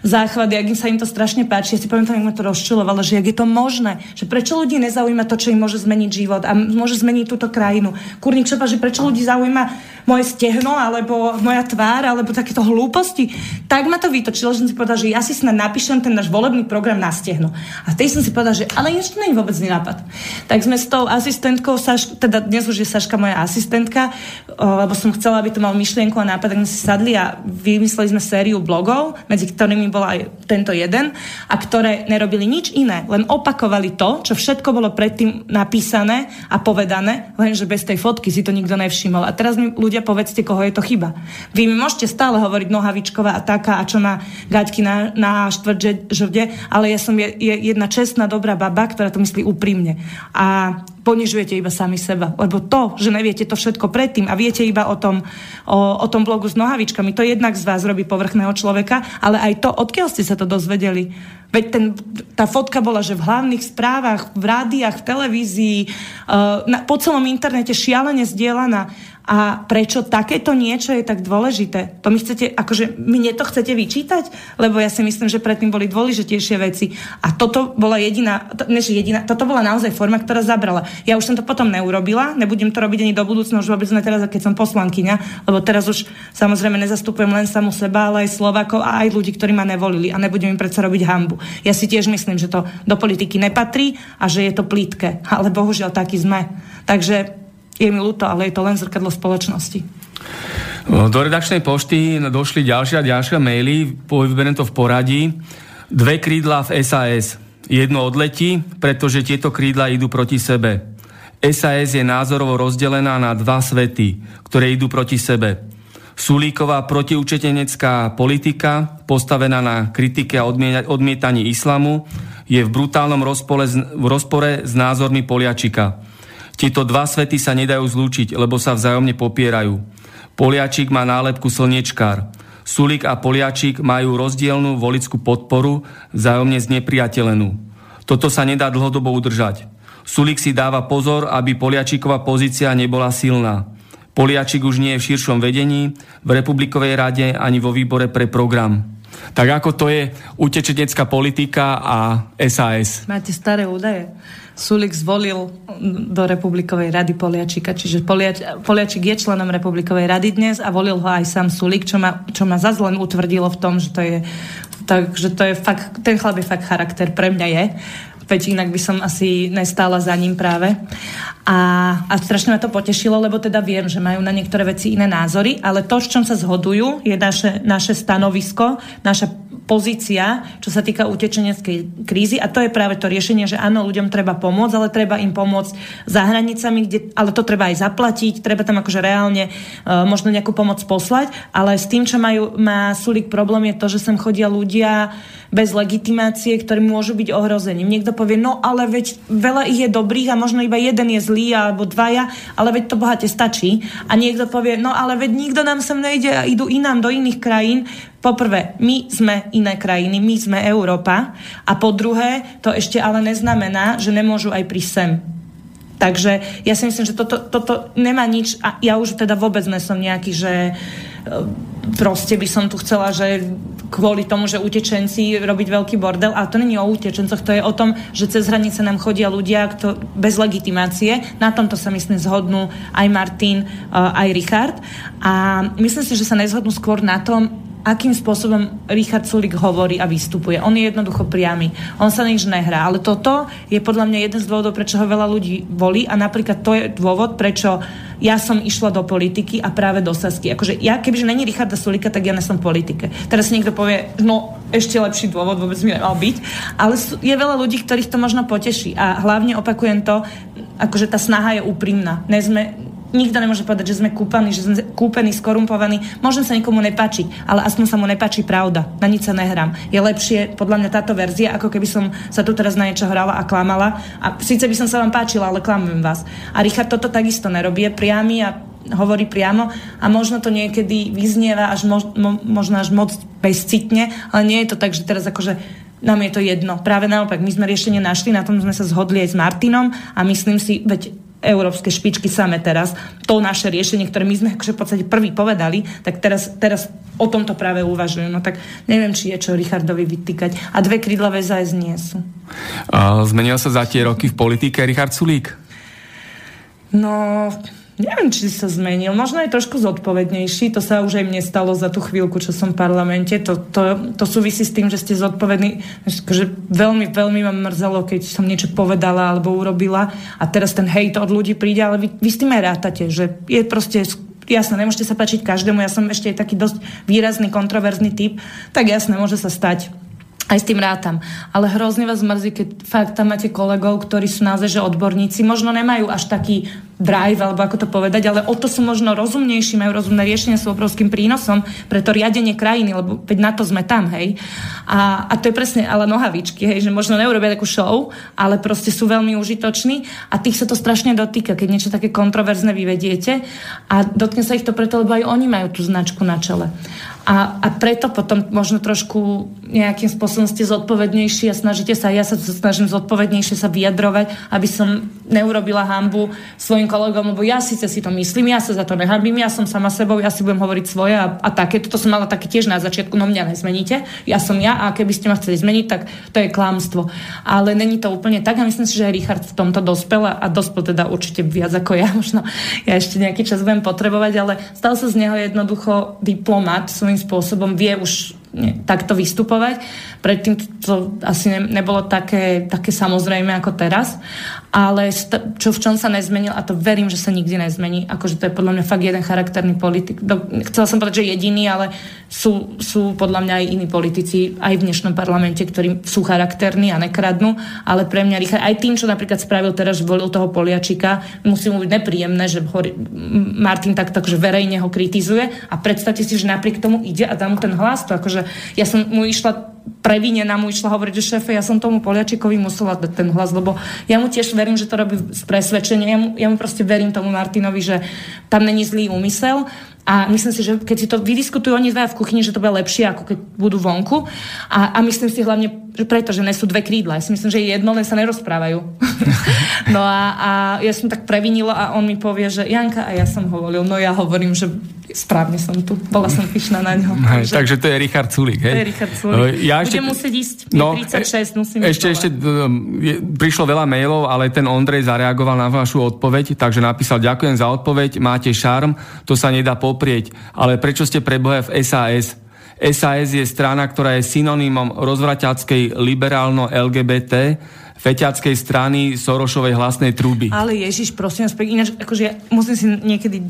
záchvat, jak sa im to strašne páči. Ja si pamätám, jak ma to rozčilovalo, že jak je to možné, že prečo ľudí nezaujíma to, čo im môže zmeniť život a môže zmeniť túto krajinu. Kurník šopa, že prečo ľudí zaujíma moje stehno, alebo moja tvár, alebo takéto hlúposti. Tak ma to vytočilo, že som si povedal, že ja si snad napíšem ten náš volebný program na stehno. A tej som si povedal, že ale to nie je vôbec nenápad. Tak sme s tou asistentkou, Saš, teda dnes už je Saška moja asistentka, lebo som chcela, aby to mal myšlienku a nápad, tak sme si sadli a vymysleli sme sériu blogov, medzi ktorými bol aj tento jeden, a ktoré nerobili nič iné, len opakovali to, čo všetko bolo predtým napísané a povedané, lenže bez tej fotky si to nikto nevšimol. A teraz mi ľudia, povedzte, koho je to chyba. Vy mi môžete stále hovoriť nohavičková a taká, a čo má gaťky na, na štvrť žrde, ale ja som je, je jedna čestná, dobrá baba, ktorá to myslí úprimne. A ponižujete iba sami seba. Lebo to, že neviete to všetko predtým a viete iba o tom, o, o tom blogu s nohavičkami, to jednak z vás robí povrchného človeka, ale aj to, odkiaľ ste sa to dozvedeli. Veď ten, tá fotka bola, že v hlavných správach, v rádiách, v televízii, uh, na, po celom internete šialene zdieľaná. A prečo takéto niečo je tak dôležité? To mi chcete, akože mne to chcete vyčítať? Lebo ja si myslím, že predtým boli dôležitejšie veci. A toto bola jediná, než jediná, toto bola naozaj forma, ktorá zabrala. Ja už som to potom neurobila, nebudem to robiť ani do budúcna, už vôbec teraz, keď som poslankyňa, lebo teraz už samozrejme nezastupujem len samu seba, ale aj Slovakov a aj ľudí, ktorí ma nevolili a nebudem im predsa robiť hambu. Ja si tiež myslím, že to do politiky nepatrí a že je to plítke. Ale bohužiaľ taký sme. Takže je mi ľúto, ale je to len zrkadlo spoločnosti. Do redakčnej pošty došli ďalšie a ďalšie maily, vyberiem to v poradí. Dve krídla v SAS. Jedno odletí, pretože tieto krídla idú proti sebe. SAS je názorovo rozdelená na dva svety, ktoré idú proti sebe. Sulíková protiučetenecká politika, postavená na kritike a odmietaní islamu, je v brutálnom rozpore s názormi Poliačika. Tieto dva svety sa nedajú zlúčiť, lebo sa vzájomne popierajú. Poliačik má nálepku slniečkár. Sulík a Poliačik majú rozdielnú volickú podporu, vzájomne znepriateľenú. Toto sa nedá dlhodobo udržať. Sulík si dáva pozor, aby Poliačiková pozícia nebola silná. Poliačik už nie je v širšom vedení, v Republikovej rade ani vo výbore pre program. Tak ako to je utečenecká politika a SAS? Máte staré údaje. Sulik zvolil do Republikovej rady Poliačika, čiže Poliač, Poliačik je členom Republikovej rady dnes a volil ho aj sám Sulik, čo ma, čo ma zase utvrdilo v tom, že to je, takže to je fakt, ten chlap je fakt charakter, pre mňa je veď inak by som asi nestála za ním práve. A, a strašne ma to potešilo, lebo teda viem, že majú na niektoré veci iné názory, ale to, v čom sa zhodujú, je naše, naše stanovisko, naša pozícia, čo sa týka utečeneckej krízy a to je práve to riešenie, že áno, ľuďom treba pomôcť, ale treba im pomôcť za hranicami, kde, ale to treba aj zaplatiť, treba tam akože reálne uh, možno nejakú pomoc poslať, ale s tým, čo majú, má Sulik problém je to, že sem chodia ľudia bez legitimácie, ktorí môžu byť ohrození. Niekto povie, no ale veď veľa ich je dobrých a možno iba jeden je zlý alebo dvaja, ale veď to bohate stačí. A niekto povie, no ale veď nikto nám sem nejde a idú inám do iných krajín. Poprvé, my sme iné krajiny, my sme Európa a po druhé, to ešte ale neznamená, že nemôžu aj prísť sem. Takže ja si myslím, že toto, toto nemá nič a ja už teda vôbec nesom nejaký, že proste by som tu chcela, že kvôli tomu, že utečenci robiť veľký bordel, ale to není o utečencoch, to je o tom, že cez hranice nám chodia ľudia kto, bez legitimácie. Na tomto sa myslím zhodnú aj Martin, aj Richard. A myslím si, že sa nezhodnú skôr na tom, akým spôsobom Richard Sulik hovorí a vystupuje. On je jednoducho priamy. On sa nič nehrá. Ale toto je podľa mňa jeden z dôvodov, prečo ho veľa ľudí volí a napríklad to je dôvod, prečo ja som išla do politiky a práve do Sasky. Akože ja, kebyže není Richarda Sulika, tak ja nesom v politike. Teraz si niekto povie, no ešte lepší dôvod vôbec mi nemal byť. Ale je veľa ľudí, ktorých to možno poteší. A hlavne opakujem to, akože tá snaha je úprimná. Ne sme, nikto nemôže povedať, že sme kúpaní, že sme kúpení, skorumpovaní. Môžem sa nikomu nepáčiť, ale aspoň sa mu nepáči pravda. Na nič sa nehrám. Je lepšie, podľa mňa, táto verzia, ako keby som sa tu teraz na niečo hrala a klamala. A síce by som sa vám páčila, ale klamujem vás. A Richard toto takisto nerobí, je priamy a hovorí priamo a možno to niekedy vyznieva až mož, mo, možno až moc bezcitne, ale nie je to tak, že teraz akože nám je to jedno. Práve naopak, my sme riešenie našli, na tom sme sa zhodli aj s Martinom a myslím si, veď európske špičky same teraz. To naše riešenie, ktoré my sme akože v podstate prvý povedali, tak teraz, teraz o tomto práve uvažujú. No tak neviem, či je čo Richardovi vytýkať. A dve krídlavé zájsť nie sú. A zmenil sa za tie roky v politike Richard Sulík? No, Neviem, či sa zmenil. Možno je trošku zodpovednejší. To sa už aj mne stalo za tú chvíľku, čo som v parlamente. To, to, to súvisí s tým, že ste zodpovední. Že veľmi, veľmi ma mrzelo, keď som niečo povedala alebo urobila a teraz ten hejt od ľudí príde, ale vy, vy s tým aj rátate, že je proste jasné, nemôžete sa páčiť každému, ja som ešte taký dosť výrazný, kontroverzný typ, tak jasné, môže sa stať aj s tým rátam. Ale hrozne vás mrzí, keď fakt tam máte kolegov, ktorí sú naozaj že odborníci, možno nemajú až taký drive, alebo ako to povedať, ale o to sú možno rozumnejší, majú rozumné riešenia, sú obrovským prínosom pre to riadenie krajiny, lebo veď na to sme tam, hej. A, a to je presne ale nohavičky, hej, že možno neurobia takú show, ale proste sú veľmi užitoční a tých sa to strašne dotýka, keď niečo také kontroverzne vyvediete a dotkne sa ich to preto, lebo aj oni majú tú značku na čele. A, a preto potom možno trošku nejakým spôsobom ste zodpovednejší a snažíte sa, ja sa snažím zodpovednejšie sa vyjadrovať, aby som neurobila hambu svojim kolegom, lebo ja síce si to myslím, ja sa za to nehambím, ja som sama sebou, ja si budem hovoriť svoje a, a také. Toto som mala také tiež na začiatku, no mňa nezmeníte, ja som ja a keby ste ma chceli zmeniť, tak to je klamstvo. Ale není to úplne tak a myslím si, že aj Richard v tomto dospel a dospel teda určite viac ako ja, možno ja ešte nejaký čas budem potrebovať, ale stal sa z neho jednoducho diplomat svojím spôsobom vie už nie, takto vystupovať. Predtým to asi ne, nebolo také, také samozrejme ako teraz ale čo v čom sa nezmenil a to verím, že sa nikdy nezmení. Akože to je podľa mňa fakt jeden charakterný politik. Chcela som povedať, že jediný, ale sú, sú podľa mňa aj iní politici aj v dnešnom parlamente, ktorí sú charakterní a nekradnú, ale pre mňa Richard, aj tým, čo napríklad spravil teraz, že volil toho Poliačika, musí mu byť nepríjemné, že Martin tak takže verejne ho kritizuje a predstavte si, že napriek tomu ide a dá mu ten hlas. To akože ja som mu išla previnená mu išla hovoriť, že šéfe, ja som tomu Poliačikovi musela dať ten hlas, lebo ja mu tiež verím, že to robí z presvedčenia. Ja mu, ja mu proste verím tomu Martinovi, že tam není zlý úmysel a myslím si, že keď si to vydiskutujú oni dvaja v kuchyni, že to bude lepšie, ako keď budú vonku. A, a myslím si hlavne, že preto, že nesú dve krídla. Ja si myslím, že jedno len sa nerozprávajú. no a, a ja som tak previnila a on mi povie, že Janka, a ja som hovoril, no ja hovorím, že správne som tu. Bola som pyšná na ňo. Hej, takže to je Richard Sulik, hej? To je Richard Sulik. Ja ešte, Budem musieť ísť. No, 36, musím ešte, ešte je, prišlo veľa mailov, ale ten Ondrej zareagoval na vašu odpoveď, takže napísal, ďakujem za odpoveď, máte šarm, to sa nedá poprieť. Ale prečo ste prebohe v SAS? SAS je strana, ktorá je synonymom rozvraťackej liberálno-LGBT, feťackej strany Sorošovej hlasnej trúby. Ale Ježiš, prosím vás, ináč, akože ja musím si niekedy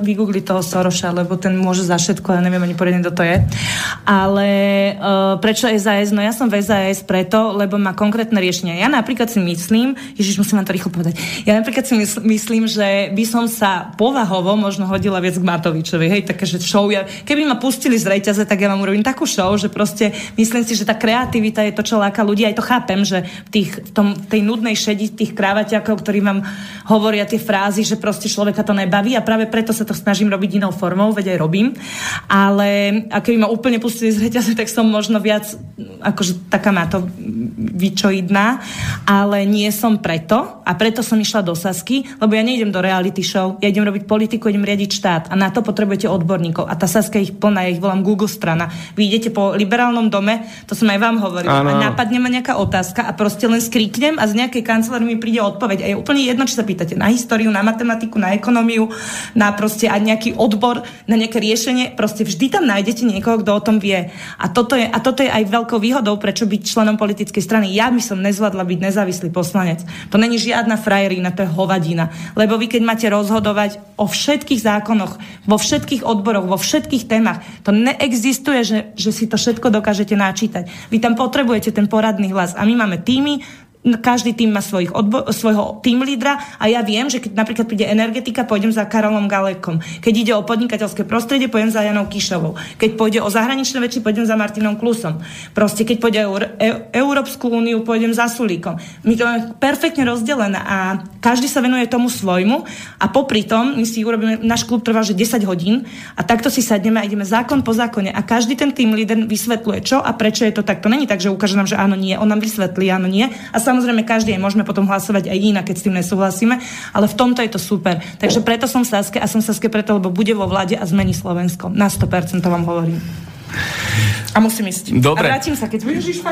vygoogliť toho Soroša, lebo ten môže za všetko, ja neviem ani poriadne, kto to je. Ale uh, prečo SAS? No ja som v SAS preto, lebo má konkrétne riešenia. Ja napríklad si myslím, Ježiš, musím vám to rýchlo povedať, ja napríklad si myslím, že by som sa povahovo možno hodila viac k Matovičovi, hej, také, že show, ja, keby ma pustili z reťaze, tak ja vám urobím takú show, že proste myslím si, že tá kreativita je to, čo láka ľudí, aj to chápem, že v tých v tom, tej nudnej šedi tých krávatiakov, ktorí vám hovoria tie frázy, že proste človeka to nebaví. A práve preto sa to snažím robiť inou formou, veď aj robím. Ale a keby ma úplne pustili z reťaze, tak som možno viac akože taká má to vyčoidná, ale nie som preto. A preto som išla do Sasky, lebo ja nejdem do reality show, ja idem robiť politiku, idem riadiť štát. A na to potrebujete odborníkov. A tá Saska ich plná, ja ich volám Google strana. Vy idete po liberálnom dome, to som aj vám hovorila, a napadne ma nejaká otázka a proste len skry kríknem a z nejakej kancelárie mi príde odpoveď. A je úplne jedno, či sa pýtate na históriu, na matematiku, na ekonómiu, na proste a nejaký odbor, na nejaké riešenie. Proste vždy tam nájdete niekoho, kto o tom vie. A toto je, a toto je aj veľkou výhodou, prečo byť členom politickej strany. Ja by som nezvládla byť nezávislý poslanec. To není žiadna frajerina, to je hovadina. Lebo vy, keď máte rozhodovať o všetkých zákonoch, vo všetkých odboroch, vo všetkých témach, to neexistuje, že, že si to všetko dokážete načítať. Vy tam potrebujete ten poradný hlas. A my máme týmy, každý tým má svojich odbo- svojho tým lídra a ja viem, že keď napríklad príde energetika, pôjdem za Karolom Galekom. Keď ide o podnikateľské prostredie, pôjdem za Janou Kišovou. Keď pôjde o zahraničné veci, pôjdem za Martinom Klusom. Proste keď pôjde o e- Európsku úniu, pôjdem za Sulíkom. My to máme perfektne rozdelené a každý sa venuje tomu svojmu a popri tom my si urobíme, náš klub trvá že 10 hodín a takto si sadneme a ideme zákon po zákone a každý ten tým líder vysvetľuje čo a prečo je to tak. To není tak, že ukáže nám, že áno, nie. On nám vysvetlí, áno, nie. A Samozrejme, každý je môžeme potom hlasovať aj inak, keď s tým nesúhlasíme, ale v tomto je to super. Takže preto som Saske a som Saske preto, lebo bude vo vláde a zmení Slovensko. Na 100% to vám hovorím. A musím ísť. Dobre. A vrátim sa, keď budeš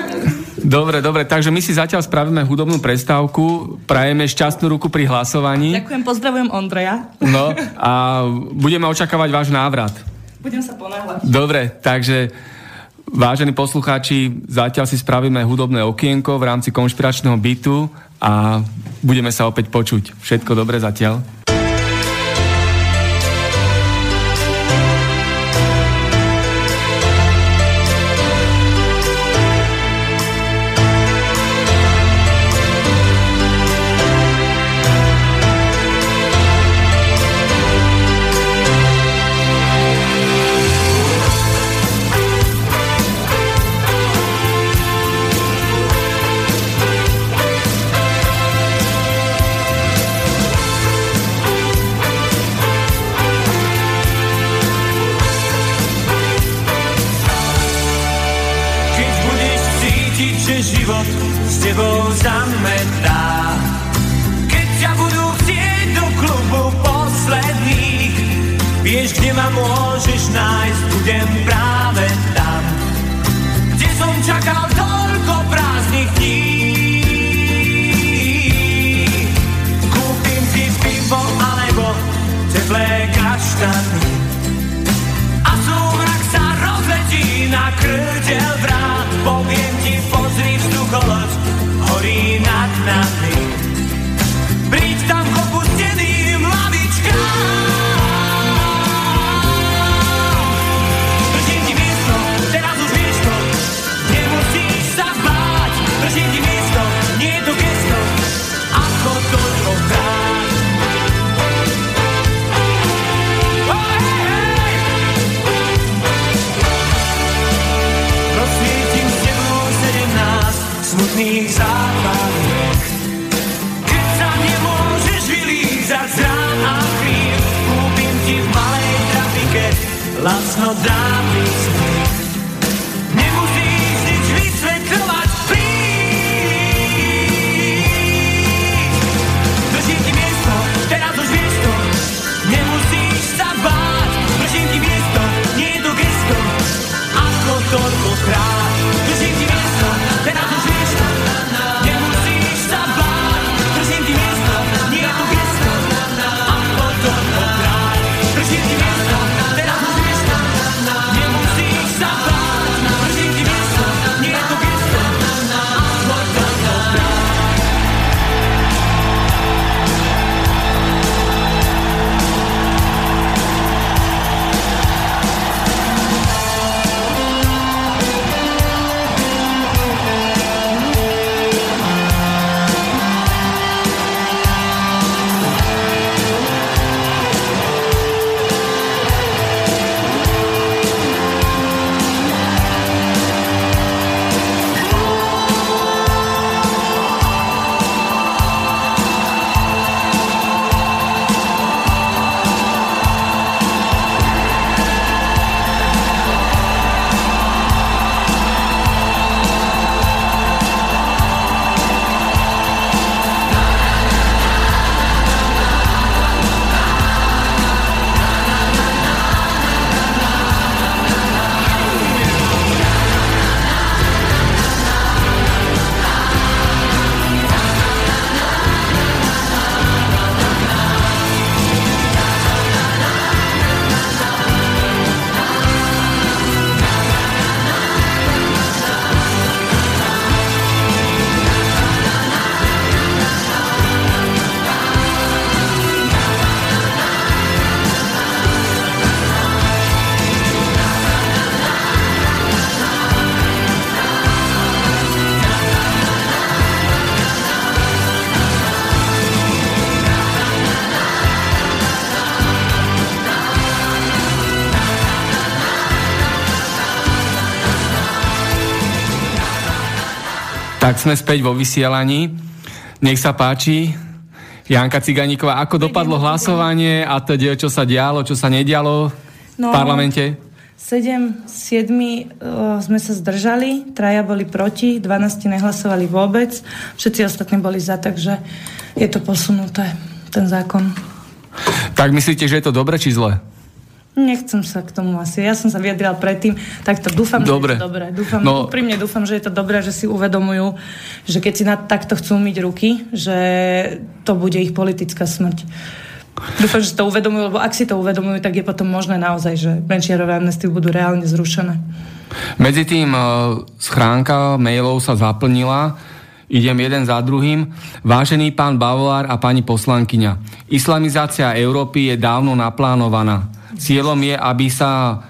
Dobre, dobre, takže my si zatiaľ spravíme hudobnú prestávku, prajeme šťastnú ruku pri hlasovaní. Ďakujem, pozdravujem Ondreja. No a budeme očakávať váš návrat. Budem sa ponáhľať. Dobre, takže Vážení poslucháči, zatiaľ si spravíme hudobné okienko v rámci konšpiračného bytu a budeme sa opäť počuť. Všetko dobre zatiaľ. Tak sme späť vo vysielaní. Nech sa páči. Janka Ciganíková, ako dopadlo hlasovanie a teda, čo sa dialo, čo sa nedialo v No. parlamente? 7, 7 uh, sme sa zdržali, traja boli proti, 12 nehlasovali vôbec, všetci ostatní boli za, takže je to posunuté, ten zákon. Tak myslíte, že je to dobre či zle? Nechcem sa k tomu asi. Ja som sa vyjadrila predtým, tak to dúfam, Dobre. že je to dobré. Dúfam, No. úprimne dúfam, že je to dobré, že si uvedomujú, že keď si na takto chcú myť ruky, že to bude ich politická smrť. Dúfam, že to uvedomujú, lebo ak si to uvedomujú, tak je potom možné naozaj, že Menšiarové amnestie budú reálne zrušené. Medzi tým e, schránka mailov sa zaplnila. Idem jeden za druhým. Vážený pán Bavolár a pani poslankyňa, islamizácia Európy je dávno naplánovaná. Cieľom je, aby sa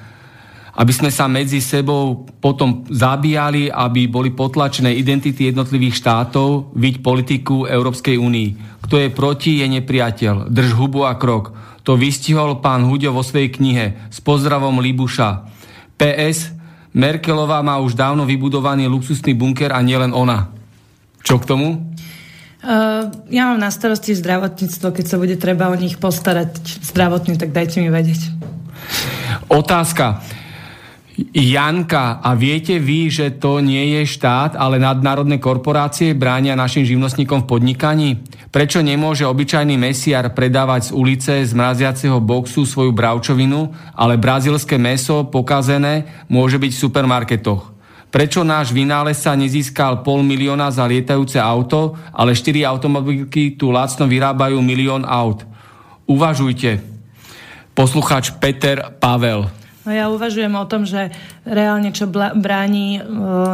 aby sme sa medzi sebou potom zabíjali, aby boli potlačené identity jednotlivých štátov, viť politiku Európskej únii. Kto je proti, je nepriateľ. Drž hubu a krok. To vystihol pán Huďo vo svojej knihe S pozdravom Libuša. PS. Merkelová má už dávno vybudovaný luxusný bunker a nielen ona. Čo k tomu? Uh, ja mám na starosti zdravotníctvo, keď sa bude treba o nich postarať zdravotne, tak dajte mi vedieť. Otázka. Janka, a viete vy, že to nie je štát, ale nadnárodné korporácie bránia našim živnostníkom v podnikaní? Prečo nemôže obyčajný mesiar predávať z ulice z mraziaceho boxu svoju bravčovinu, ale brazilské meso pokazené môže byť v supermarketoch? Prečo náš vynález sa nezískal pol milióna za lietajúce auto, ale štyri automobilky tu lacno vyrábajú milión aut? Uvažujte. Posluchač Peter Pavel. No ja uvažujem o tom, že reálne čo bráni e,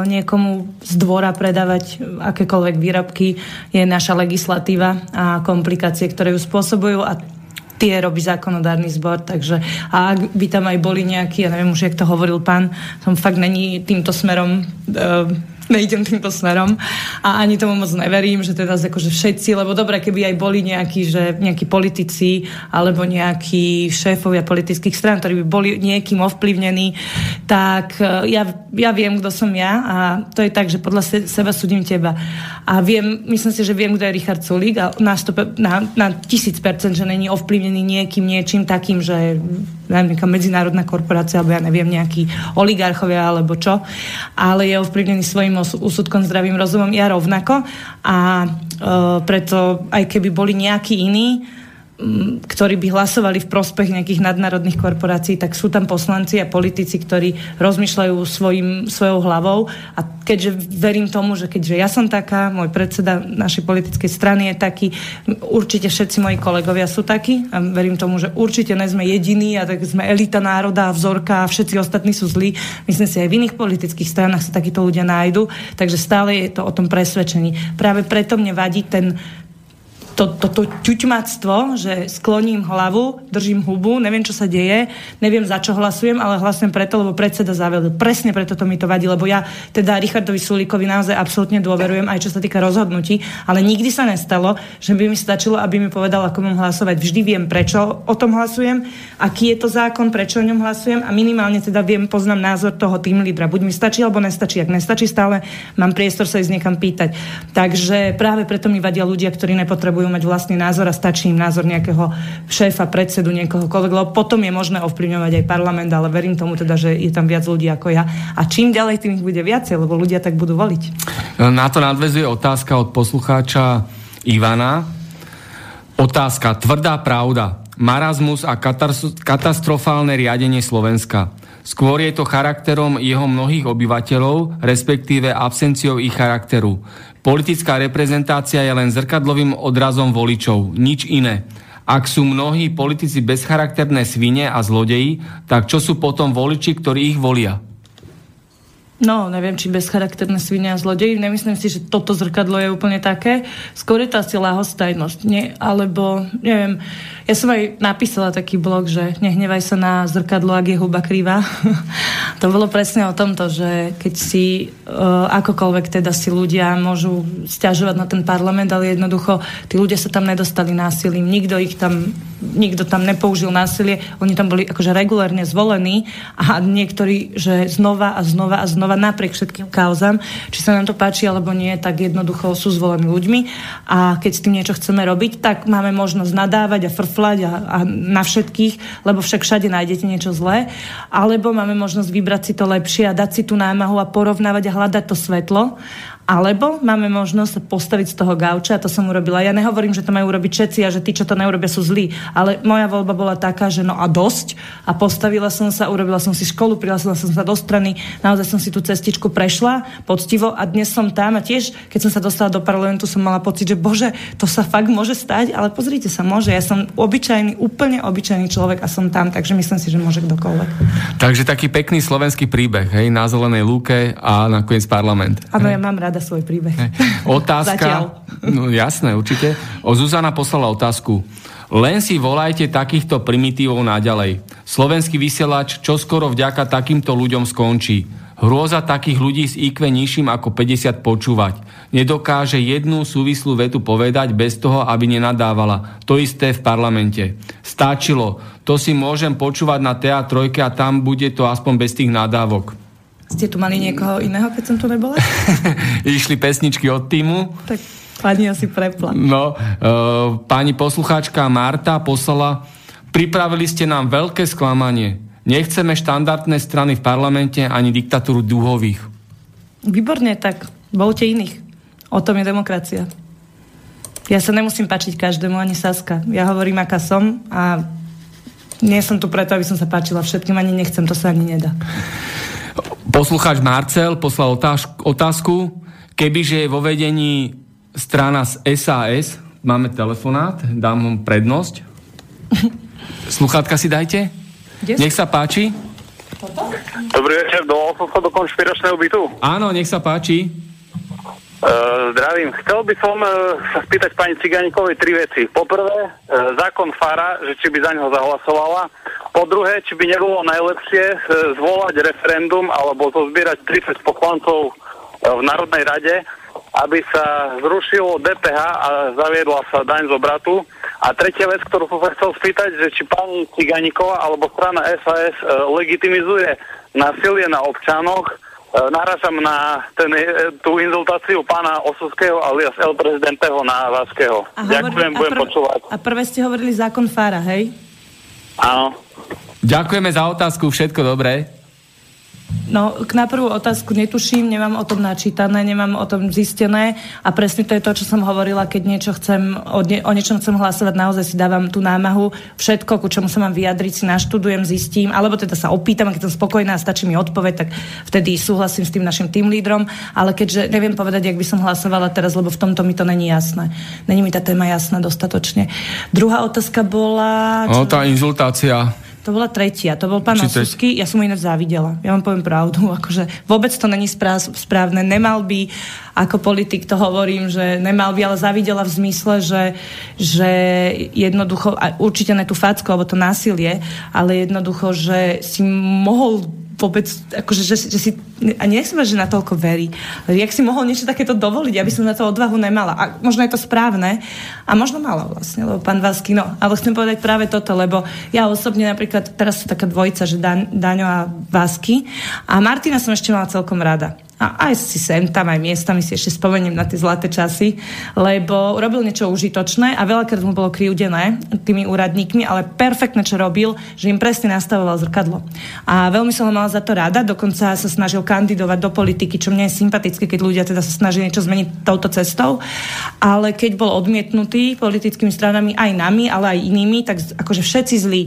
niekomu z dvora predávať akékoľvek výrobky je naša legislatíva a komplikácie, ktoré ju spôsobujú a tie robí zákonodárny zbor, takže a ak by tam aj boli nejakí, ja neviem už, jak to hovoril pán, som fakt není týmto smerom e, nejdem týmto smerom a ani tomu moc neverím, že teda akože všetci, lebo dobre, keby aj boli nejakí, že nejakí politici alebo nejakí šéfovia politických strán, ktorí by boli niekým ovplyvnení, tak e, ja, ja viem, kto som ja a to je tak, že podľa se, seba súdim teba. A viem, myslím si, že viem, kto je Richard Sulík a na, stope, na, na tisíc percent, že není ovplyvnený niekým, niečím takým, že nejaká medzinárodná korporácia, alebo ja neviem, nejakí oligarchovia, alebo čo, ale je ovplyvnený svojim úsudkom, zdravým rozumom, ja rovnako. A e, preto aj keby boli nejakí iní, ktorí by hlasovali v prospech nejakých nadnárodných korporácií, tak sú tam poslanci a politici, ktorí rozmýšľajú svojim, svojou hlavou a keďže verím tomu, že keďže ja som taká, môj predseda našej politickej strany je taký, určite všetci moji kolegovia sú takí a verím tomu, že určite nie sme jediní a tak sme elita národa a vzorka a všetci ostatní sú zlí. Myslím si, aj v iných politických stranách sa takíto ľudia nájdu, takže stále je to o tom presvedčení. Práve preto mne vadí ten to, to, to ťuťmactvo, že skloním hlavu, držím hubu, neviem, čo sa deje, neviem, za čo hlasujem, ale hlasujem preto, lebo predseda zavedol. Presne preto to mi to vadí, lebo ja teda Richardovi Sulíkovi naozaj absolútne dôverujem, aj čo sa týka rozhodnutí, ale nikdy sa nestalo, že by mi stačilo, aby mi povedal, ako mám hlasovať. Vždy viem, prečo o tom hlasujem, aký je to zákon, prečo o ňom hlasujem a minimálne teda viem, poznám názor toho tým lídra. Buď mi stačí, alebo nestačí. Ak nestačí, stále mám priestor sa ísť niekam pýtať. Takže práve preto mi vadia ľudia, ktorí nepotrebujú potrebujú mať vlastný názor a stačí im názor nejakého šéfa, predsedu, niekoho lebo potom je možné ovplyvňovať aj parlament, ale verím tomu teda, že je tam viac ľudí ako ja. A čím ďalej, tým ich bude viacej, lebo ľudia tak budú voliť. Na to nadvezuje otázka od poslucháča Ivana. Otázka, tvrdá pravda. Marazmus a katastrofálne riadenie Slovenska. Skôr je to charakterom jeho mnohých obyvateľov, respektíve absenciou ich charakteru. Politická reprezentácia je len zrkadlovým odrazom voličov, nič iné. Ak sú mnohí politici bezcharakterné svine a zlodeji, tak čo sú potom voliči, ktorí ich volia? No, neviem, či bezcharakterné svine a zlodej. Nemyslím si, že toto zrkadlo je úplne také. Skôr je to asi lahostajnosť. Nie? Alebo, neviem, ja som aj napísala taký blog, že nehnevaj sa na zrkadlo, ak je huba krivá. to bolo presne o tomto, že keď si uh, akokoľvek teda si ľudia môžu stiažovať na ten parlament, ale jednoducho tí ľudia sa tam nedostali násilím. Nikto ich tam nikto tam nepoužil násilie, oni tam boli akože regulárne zvolení a niektorí, že znova a znova a znova napriek všetkým kauzám, či sa nám to páči alebo nie, tak jednoducho sú zvolení ľuďmi a keď s tým niečo chceme robiť, tak máme možnosť nadávať a frflať a, a na všetkých, lebo však všade nájdete niečo zlé, alebo máme možnosť vybrať si to lepšie a dať si tú námahu a porovnávať a hľadať to svetlo alebo máme možnosť postaviť z toho gauča, a to som urobila. Ja nehovorím, že to majú urobiť všetci a že tí, čo to neurobia, sú zlí. Ale moja voľba bola taká, že no a dosť. A postavila som sa, urobila som si školu, prihlásila som sa do strany, naozaj som si tú cestičku prešla poctivo a dnes som tam a tiež, keď som sa dostala do parlamentu, som mala pocit, že bože, to sa fakt môže stať, ale pozrite sa, môže. Ja som obyčajný, úplne obyčajný človek a som tam, takže myslím si, že môže kdokoľvek. Takže taký pekný slovenský príbeh, hej, na zelenej lúke a nakoniec parlament. Áno, ja mám rada svoj príbeh. Otázka. no jasné, určite. O Zuzana poslala otázku. Len si volajte takýchto primitívov naďalej. Slovenský vysielač čoskoro vďaka takýmto ľuďom skončí. Hrôza takých ľudí s IQ nižším ako 50 počúvať. Nedokáže jednu súvislú vetu povedať bez toho, aby nenadávala. To isté v parlamente. Stačilo. To si môžem počúvať na teatrojke a tam bude to aspoň bez tých nadávok. Ste tu mali niekoho iného, keď som tu nebola? Išli pesničky od týmu. Tak pani asi prepla. No, uh, pani poslucháčka Marta poslala, pripravili ste nám veľké sklamanie. Nechceme štandardné strany v parlamente ani diktatúru duhových. Výborne, tak voľte iných. O tom je demokracia. Ja sa nemusím páčiť každému, ani Saska. Ja hovorím, aká som a nie som tu preto, aby som sa páčila všetkým, ani nechcem, to sa ani nedá. Poslucháč Marcel poslal otázku. Kebyže je vo vedení strana z SAS, máme telefonát, dám vám prednosť. Sluchátka si dajte. Nech sa páči. Dobrý večer, do som sa do konšpiračného bytu. Áno, nech sa páči. Uh, zdravím. Chcel by som uh, sa spýtať pani Ciganikovej tri veci. Poprvé, uh, zákon Fara, že či by za neho zahlasovala. Po druhé, či by nebolo najlepšie uh, zvolať referendum alebo zozbierať 30 poslancov uh, v Národnej rade, aby sa zrušilo DPH a zaviedla sa daň z obratu. A tretia vec, ktorú som sa chcel spýtať, že či pani Ciganiková alebo strana SAS uh, legitimizuje násilie na občanoch, narážam na ten, e, tú inzultáciu pána Osuského alias El Prezidenteho na Váského. Ďakujem, budem prv, počúvať. A prvé ste hovorili zákon Fára, hej? Áno. Ďakujeme za otázku, všetko dobré. No, na prvú otázku netuším, nemám o tom načítané, nemám o tom zistené. A presne to je to, čo som hovorila, keď niečo chcem, o, ne, o niečom chcem hlasovať, naozaj si dávam tú námahu, všetko, ku čomu sa mám vyjadriť, si naštudujem, zistím, alebo teda sa opýtam, a keď som spokojná a stačí mi odpoveď, tak vtedy súhlasím s tým našim tým lídrom, ale keďže neviem povedať, jak by som hlasovala teraz, lebo v tomto mi to není jasné. Není mi tá téma jasná dostatočne. Druhá otázka bola... Čo... No, tá inzultácia to bola tretia, to bol pán Osusky, ja som ho ináč závidela. Ja vám poviem pravdu, akože vôbec to není správne, nemal by, ako politik to hovorím, že nemal by, ale závidela v zmysle, že, že jednoducho, určite ne tú facku, alebo to násilie, ale jednoducho, že si mohol vôbec, akože, že, že si, a nechcem, že na toľko verí. Ale jak si mohol niečo takéto dovoliť, aby som na to odvahu nemala. A možno je to správne. A možno mala vlastne, lebo pán Vasky, no. Ale chcem povedať práve toto, lebo ja osobne napríklad, teraz sú taká dvojica, že Dan, Daňo a Vasky. A Martina som ešte mala celkom rada a aj si sem tam, aj miestami si ešte spomeniem na tie zlaté časy, lebo robil niečo užitočné a veľakrát mu bolo kriudené tými úradníkmi, ale perfektne, čo robil, že im presne nastavoval zrkadlo. A veľmi som ho mala za to rada, dokonca sa snažil kandidovať do politiky, čo mne je sympatické, keď ľudia teda sa snažia niečo zmeniť touto cestou, ale keď bol odmietnutý politickými stranami aj nami, ale aj inými, tak akože všetci zlí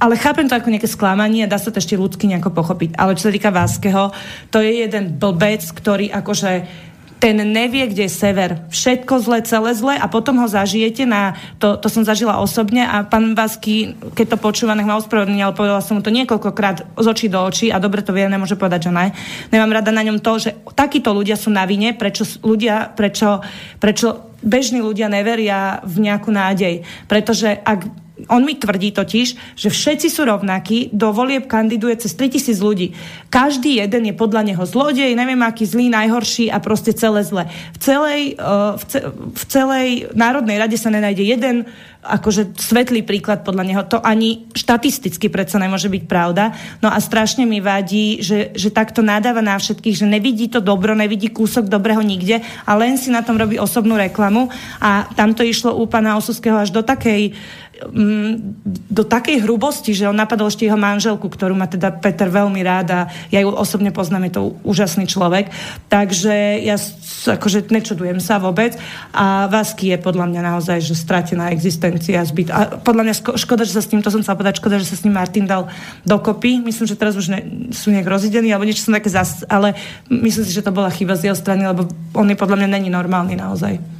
ale chápem to ako nejaké sklamanie dá sa to ešte ľudsky nejako pochopiť. Ale čo sa týka Váskeho, to je jeden blbec, ktorý akože ten nevie, kde je sever. Všetko zle, celé zle a potom ho zažijete na, to, to som zažila osobne a pán Vasky, keď to počúva, nech ma ospravedlní, ale povedala som mu to niekoľkokrát z očí do očí a dobre to vie, nemôže povedať, že ne. Nemám rada na ňom to, že takíto ľudia sú na vine, prečo ľudia, prečo, prečo bežní ľudia neveria v nejakú nádej. Pretože ak on mi tvrdí totiž, že všetci sú rovnakí, do volieb kandiduje cez 3000 ľudí. Každý jeden je podľa neho zlodej, neviem aký zlý, najhorší a proste celé zle. V celej, uh, v, ce, v celej Národnej rade sa nenájde jeden akože svetlý príklad podľa neho. To ani štatisticky predsa nemôže byť pravda. No a strašne mi vadí, že, že takto nadáva na všetkých, že nevidí to dobro, nevidí kúsok dobrého nikde a len si na tom robí osobnú reklamu. A tam to išlo u pána Osuského až do takej do takej hrubosti, že on napadol ešte jeho manželku, ktorú má teda Peter veľmi rád a ja ju osobne poznám, je to úžasný človek. Takže ja akože nečudujem sa vôbec. A Vasky je podľa mňa naozaj, že stratená existencia zbyt. A podľa mňa škoda, že sa s ním, to som sa povedať, škoda, že sa s ním Martin dal dokopy. Myslím, že teraz už ne, sú nejak rozidení, alebo niečo som také zas, ale myslím si, že to bola chyba z jeho strany, lebo on je podľa mňa není normálny naozaj.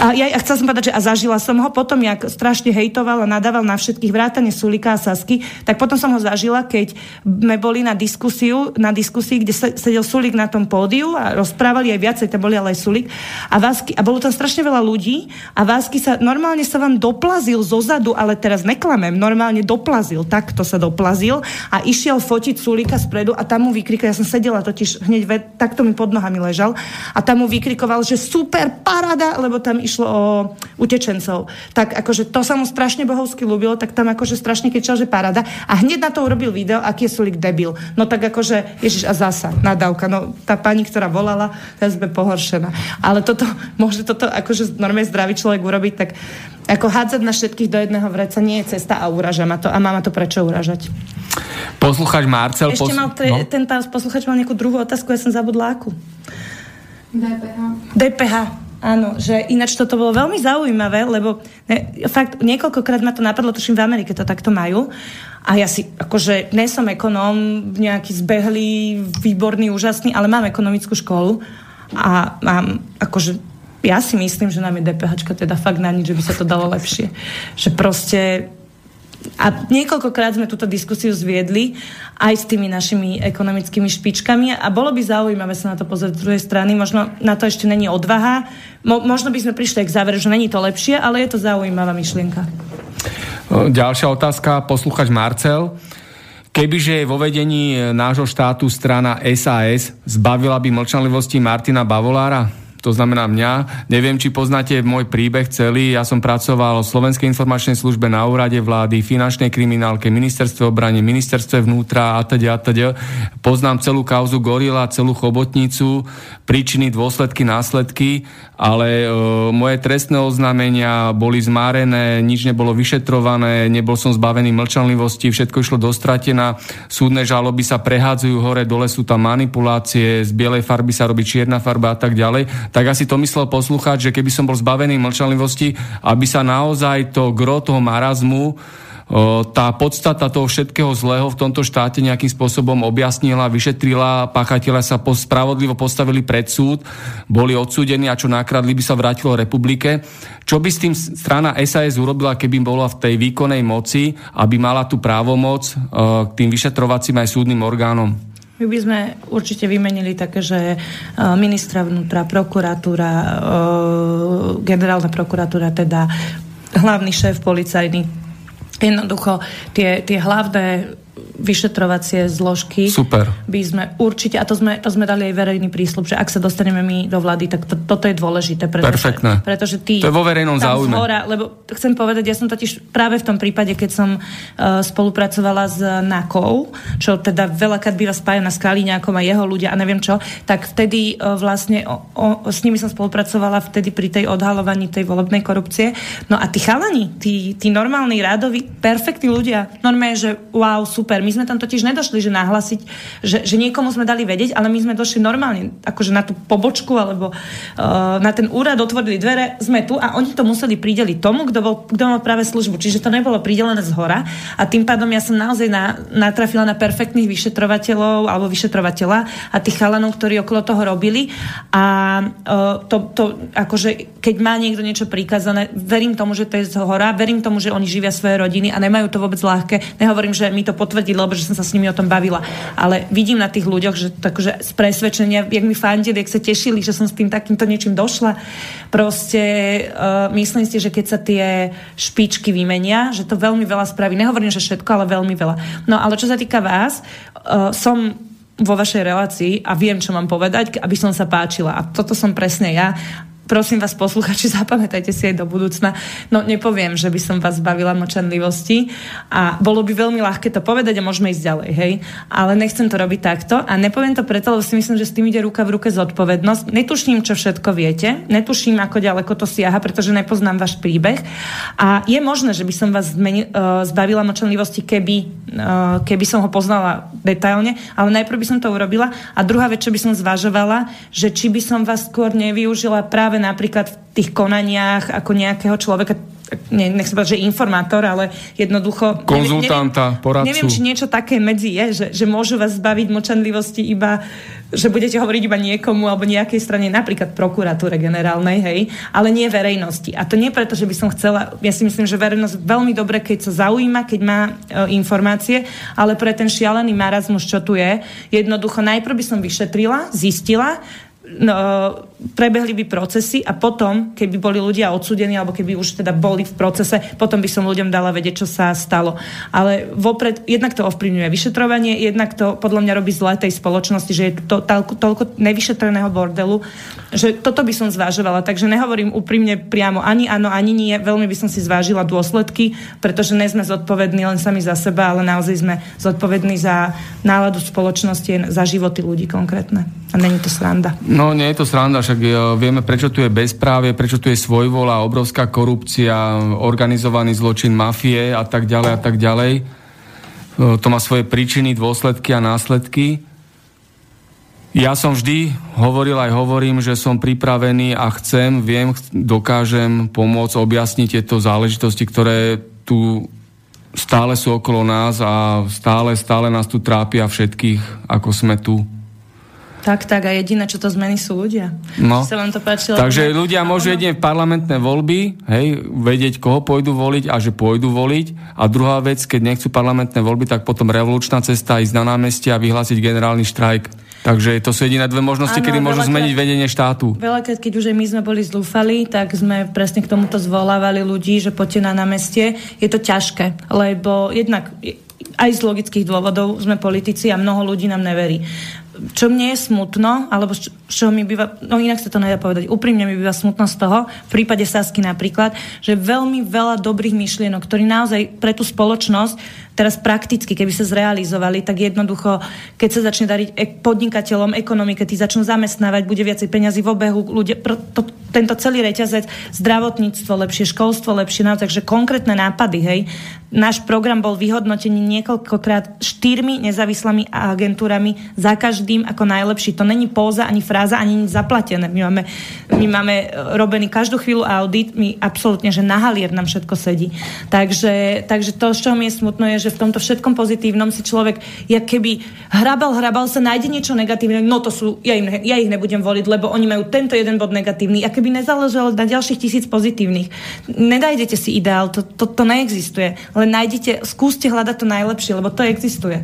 A ja, ja chcela som povedať, že a zažila som ho potom, jak strašne hejtoval a nadával na všetkých vrátane Sulika a Sasky, tak potom som ho zažila, keď sme boli na diskusiu, na diskusii, kde sedel Sulik na tom pódiu a rozprávali aj viacej, tam boli ale aj Sulik. A, Vásky, a bolo tam strašne veľa ľudí a Vásky sa, normálne sa vám doplazil zo zadu, ale teraz neklamem, normálne doplazil, takto sa doplazil a išiel fotiť Sulika spredu a tam mu vykrikoval, ja som sedela totiž hneď, takto mi pod nohami ležal a tam mu vykrikoval, že super parada, lebo tam išlo o utečencov. Tak akože to sa mu strašne bohovsky ľúbilo, tak tam akože strašne kričal, že parada. A hneď na to urobil video, aký je Sulik debil. No tak akože, ježiš, a zasa, nadávka. No tá pani, ktorá volala, teraz bude pohoršená. Ale toto, môže toto akože normálne zdravý človek urobiť, tak ako hádzať na všetkých do jedného vreca nie je cesta a uraža ma to. A má ma to prečo uražať. Posluchač Marcel... Ešte pos... mal te, no? ten pán posluchač mal nejakú druhú otázku, ja som zabudla akú. DPH. DPH. Áno, že ináč toto bolo veľmi zaujímavé, lebo ne, fakt niekoľkokrát ma to napadlo, tuším v Amerike to takto majú. A ja si, akože, nie som ekonóm, nejaký zbehlý, výborný, úžasný, ale mám ekonomickú školu a mám, akože, ja si myslím, že nám je DPH teda fakt na nič, že by sa to dalo lepšie. Že proste a niekoľkokrát sme túto diskusiu zviedli aj s tými našimi ekonomickými špičkami a bolo by zaujímavé sa na to pozrieť z druhej strany. Možno na to ešte není odvaha. Mo, možno by sme prišli k záveru, že není to lepšie, ale je to zaujímavá myšlienka. Ďalšia otázka, posluchač Marcel. Kebyže je vo vedení nášho štátu strana SAS, zbavila by mlčanlivosti Martina Bavolára? To znamená mňa. Neviem, či poznáte môj príbeh celý. Ja som pracoval v Slovenskej informačnej službe na úrade vlády, finančnej kriminálke, ministerstve obrane, ministerstve vnútra a teda a teda. Poznám celú kauzu Gorila, celú chobotnicu, príčiny, dôsledky, následky, ale e, moje trestné oznámenia boli zmárené, nič nebolo vyšetrované, nebol som zbavený mlčanlivosti, všetko išlo dostratená. Súdne žaloby sa prehádzajú hore, dole sú tam manipulácie, z bielej farby sa robí čierna farba a tak ďalej tak asi to myslel poslucháč, že keby som bol zbavený mlčanlivosti, aby sa naozaj to gro toho marazmu tá podstata toho všetkého zlého v tomto štáte nejakým spôsobom objasnila, vyšetrila, páchatelia sa spravodlivo postavili pred súd, boli odsúdení a čo nakradli by sa vrátilo republike. Čo by s tým strana SAS urobila, keby bola v tej výkonnej moci, aby mala tú právomoc k tým vyšetrovacím aj súdnym orgánom? My by sme určite vymenili také, že ministra vnútra, prokuratúra, generálna prokuratúra, teda hlavný šéf policajný. Jednoducho tie, tie hlavné vyšetrovacie zložky Super. by sme určite, a to sme, to sme dali aj verejný prísľub, že ak sa dostaneme my do vlády, tak to, toto je dôležité. Pretože, Perfektné. Pretože tí, to je vo verejnom záujme. Zhora, lebo chcem povedať, ja som totiž práve v tom prípade, keď som uh, spolupracovala s NAKou, čo teda veľakrát býva spájana s Kaliňákom a jeho ľudia a neviem čo, tak vtedy uh, vlastne o, o, s nimi som spolupracovala vtedy pri tej odhalovaní tej volebnej korupcie. No a tí chalani, tí, tí normálni rádoví, perfektní ľudia, normálne, že wow, super, my sme tam totiž nedošli, že nahlasiť, že, že niekomu sme dali vedieť, ale my sme došli normálne, akože na tú pobočku alebo uh, na ten úrad otvorili dvere, sme tu a oni to museli prideliť tomu, kto, bol, kto mal práve službu. Čiže to nebolo pridelené z hora a tým pádom ja som naozaj na, natrafila na perfektných vyšetrovateľov alebo vyšetrovateľa a tých chalanov, ktorí okolo toho robili a uh, to, to akože keď má niekto niečo prikázané, verím tomu, že to je z hora, verím tomu, že oni živia svoje rodiny a nemajú to vôbec ľahké. Nehovorím, že mi to potvrdí potvrdil, lebo že som sa s nimi o tom bavila. Ale vidím na tých ľuďoch, že takže z presvedčenia, jak mi fandili, jak sa tešili, že som s tým takýmto niečím došla. Proste uh, myslím si, že keď sa tie špičky vymenia, že to veľmi veľa spraví. Nehovorím, že všetko, ale veľmi veľa. No ale čo sa týka vás, uh, som vo vašej relácii a viem, čo mám povedať, aby som sa páčila. A toto som presne ja prosím vás posluchači, zapamätajte si aj do budúcna. No nepoviem, že by som vás bavila močanlivosti a bolo by veľmi ľahké to povedať a môžeme ísť ďalej, hej. Ale nechcem to robiť takto a nepoviem to preto, lebo si myslím, že s tým ide ruka v ruke zodpovednosť. Netuším, čo všetko viete, netuším, ako ďaleko to siaha, pretože nepoznám váš príbeh a je možné, že by som vás zmeni- uh, zbavila močanlivosti, keby, uh, keby som ho poznala detailne, ale najprv by som to urobila a druhá vec, čo by som zvažovala, že či by som vás skôr nevyužila práve napríklad v tých konaniach ako nejakého človeka, ne, nech sa povedať, že informátor, ale jednoducho... Konzultanta, neviem, poradcu. Neviem, či niečo také medzi je, že, že môžu vás zbaviť močanlivosti iba, že budete hovoriť iba niekomu alebo nejakej strane, napríklad prokuratúre generálnej, hej, ale nie verejnosti. A to nie preto, že by som chcela, ja si myslím, že verejnosť veľmi dobre, keď sa zaujíma, keď má e, informácie, ale pre ten šialený marazmus, čo tu je, jednoducho najprv by som vyšetrila, zistila, no, prebehli by procesy a potom, keby boli ľudia odsudení alebo keby už teda boli v procese, potom by som ľuďom dala vedieť, čo sa stalo. Ale vopred, jednak to ovplyvňuje vyšetrovanie, jednak to podľa mňa robí zle tej spoločnosti, že je to toľko, toľko nevyšetreného bordelu, že toto by som zvážovala. Takže nehovorím úprimne priamo ani áno, ani nie. Veľmi by som si zvážila dôsledky, pretože nie sme zodpovední len sami za seba, ale naozaj sme zodpovední za náladu spoločnosti, za životy ľudí konkrétne. A není to sranda. No, nie je to sranda, však e, vieme, prečo tu je bezprávie, prečo tu je svojvola, obrovská korupcia, organizovaný zločin mafie a tak ďalej a tak ďalej. E, to má svoje príčiny, dôsledky a následky. Ja som vždy hovoril aj hovorím, že som pripravený a chcem, viem, dokážem pomôcť objasniť tieto záležitosti, ktoré tu stále sú okolo nás a stále, stále nás tu trápia všetkých, ako sme tu. Tak, tak a jediné, čo to zmení, sú ľudia. No. Sa vám to páčilo, Takže ľudia môžu jedine v parlamentné voľby, hej, vedieť, koho pôjdu voliť a že pôjdu voliť. A druhá vec, keď nechcú parlamentné voľby, tak potom revolučná cesta ísť na námestie a vyhlásiť generálny štrajk. Takže to sú jediné dve možnosti, ano, kedy môžu zmeniť vedenie štátu. Veľakrát, keď už aj my sme boli zlúfali, tak sme presne k tomuto zvolávali ľudí, že poďte na námestie. Je to ťažké, lebo jednak aj z logických dôvodov sme politici a mnoho ľudí nám neverí čo mne je smutno, alebo čo mi býva, no inak sa to nedá povedať, úprimne mi býva smutno z toho, v prípade Sasky napríklad, že veľmi veľa dobrých myšlienok, ktorí naozaj pre tú spoločnosť teraz prakticky, keby sa zrealizovali, tak jednoducho, keď sa začne dariť podnikateľom, ekonomike, tí začnú zamestnávať, bude viacej peňazí v obehu, ľudia, to, tento celý reťazec, zdravotníctvo lepšie, školstvo lepšie, no, takže konkrétne nápady, hej. Náš program bol vyhodnotený niekoľkokrát štyrmi nezávislými agentúrami za každým ako najlepší. To není póza, ani fráza, ani nič zaplatené. My máme, my máme e, robený každú chvíľu audit, my absolútne, že na halier nám všetko sedí. Takže, takže to, z čoho mi je smutno, je, že v tomto všetkom pozitívnom si človek, jak keby hrabal, hrabal sa, nájde niečo negatívne, no to sú, ja, im, ja ich nebudem voliť, lebo oni majú tento jeden bod negatívny. A keby nezáležalo na ďalších tisíc pozitívnych. Nedajdete si ideál, to, to, to neexistuje. Len nájdete, skúste hľadať to najlepšie, lebo to existuje.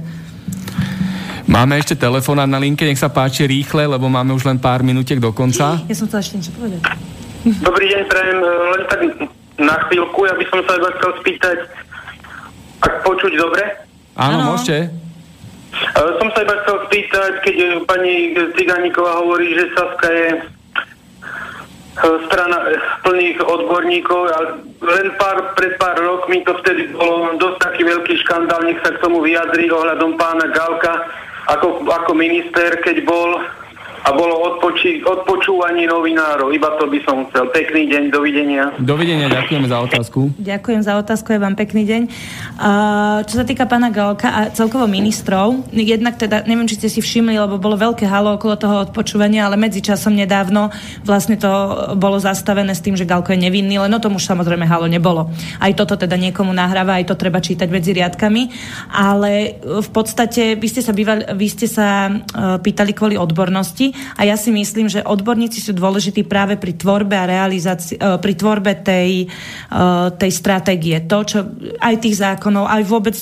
Máme ešte telefonát na linke, nech sa páči rýchle, lebo máme už len pár minútiek do konca. Ja som chcela ešte niečo povedať. Dobrý deň, prajem len tak na chvíľku. Ja by som sa iba chcel spýtať, ak počuť dobre? Áno, ano. môžete. Uh, som sa iba chcel spýtať, keď uh, pani Ciganíková hovorí, že Saska je uh, strana plných odborníkov, ale len pár, pred pár rokmi to vtedy bolo dosť taký veľký škandál, nech sa k tomu vyjadri ohľadom pána Galka ako, ako minister, keď bol a bolo odpoči- odpočúvanie novinárov. Iba to by som chcel. Pekný deň, dovidenia. Dovidenia, ďakujem za otázku. Ďakujem za otázku, je vám pekný deň. Uh, čo sa týka pána Galka a celkovo ministrov, jednak teda, neviem, či ste si všimli, lebo bolo veľké halo okolo toho odpočúvania, ale medzi časom nedávno vlastne to bolo zastavené s tým, že Galko je nevinný, len o tom už samozrejme halo nebolo. Aj toto teda niekomu nahráva, aj to treba čítať medzi riadkami, ale v podstate vy ste sa, bývali, vy ste sa uh, pýtali kvôli odbornosti a ja si myslím, že odborníci sú dôležití práve pri tvorbe a realizácii, e, pri tvorbe tej, e, tej stratégie. To, čo aj tých zákonov, aj vôbec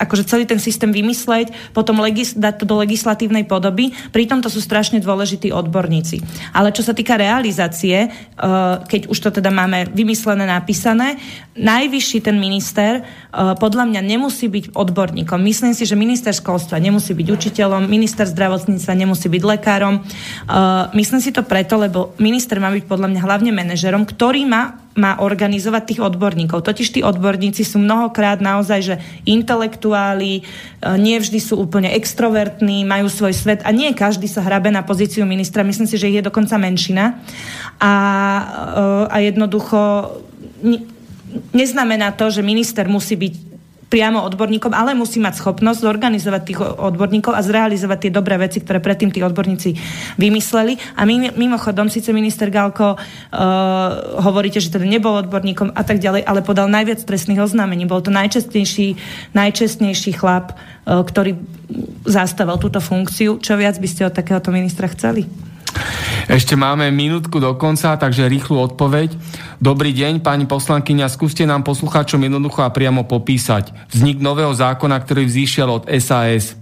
akože celý ten systém vymysleť, potom legis- dať to do legislatívnej podoby. Pritom to sú strašne dôležití odborníci. Ale čo sa týka realizácie, uh, keď už to teda máme vymyslené, napísané, najvyšší ten minister uh, podľa mňa nemusí byť odborníkom. Myslím si, že minister školstva nemusí byť učiteľom, minister zdravotníctva nemusí byť lekárom. Uh, myslím si to preto, lebo minister má byť podľa mňa hlavne manažerom, ktorý má má organizovať tých odborníkov. Totiž tí odborníci sú mnohokrát naozaj, že intelektuáli, e, nie vždy sú úplne extrovertní, majú svoj svet a nie každý sa hrabe na pozíciu ministra. Myslím si, že ich je dokonca menšina. A, e, a jednoducho neznamená to, že minister musí byť priamo odborníkom, ale musí mať schopnosť zorganizovať tých odborníkov a zrealizovať tie dobré veci, ktoré predtým tí odborníci vymysleli. A mimochodom, síce minister Galko uh, hovoríte, že teda nebol odborníkom a tak ďalej, ale podal najviac trestných oznámení. Bol to najčestnejší, najčestnejší chlap, uh, ktorý zastával túto funkciu. Čo viac by ste od takéhoto ministra chceli? Ešte máme minútku do konca, takže rýchlu odpoveď. Dobrý deň, pani poslankyňa, skúste nám poslucháčom jednoducho a priamo popísať vznik nového zákona, ktorý vzýšiel od SAS.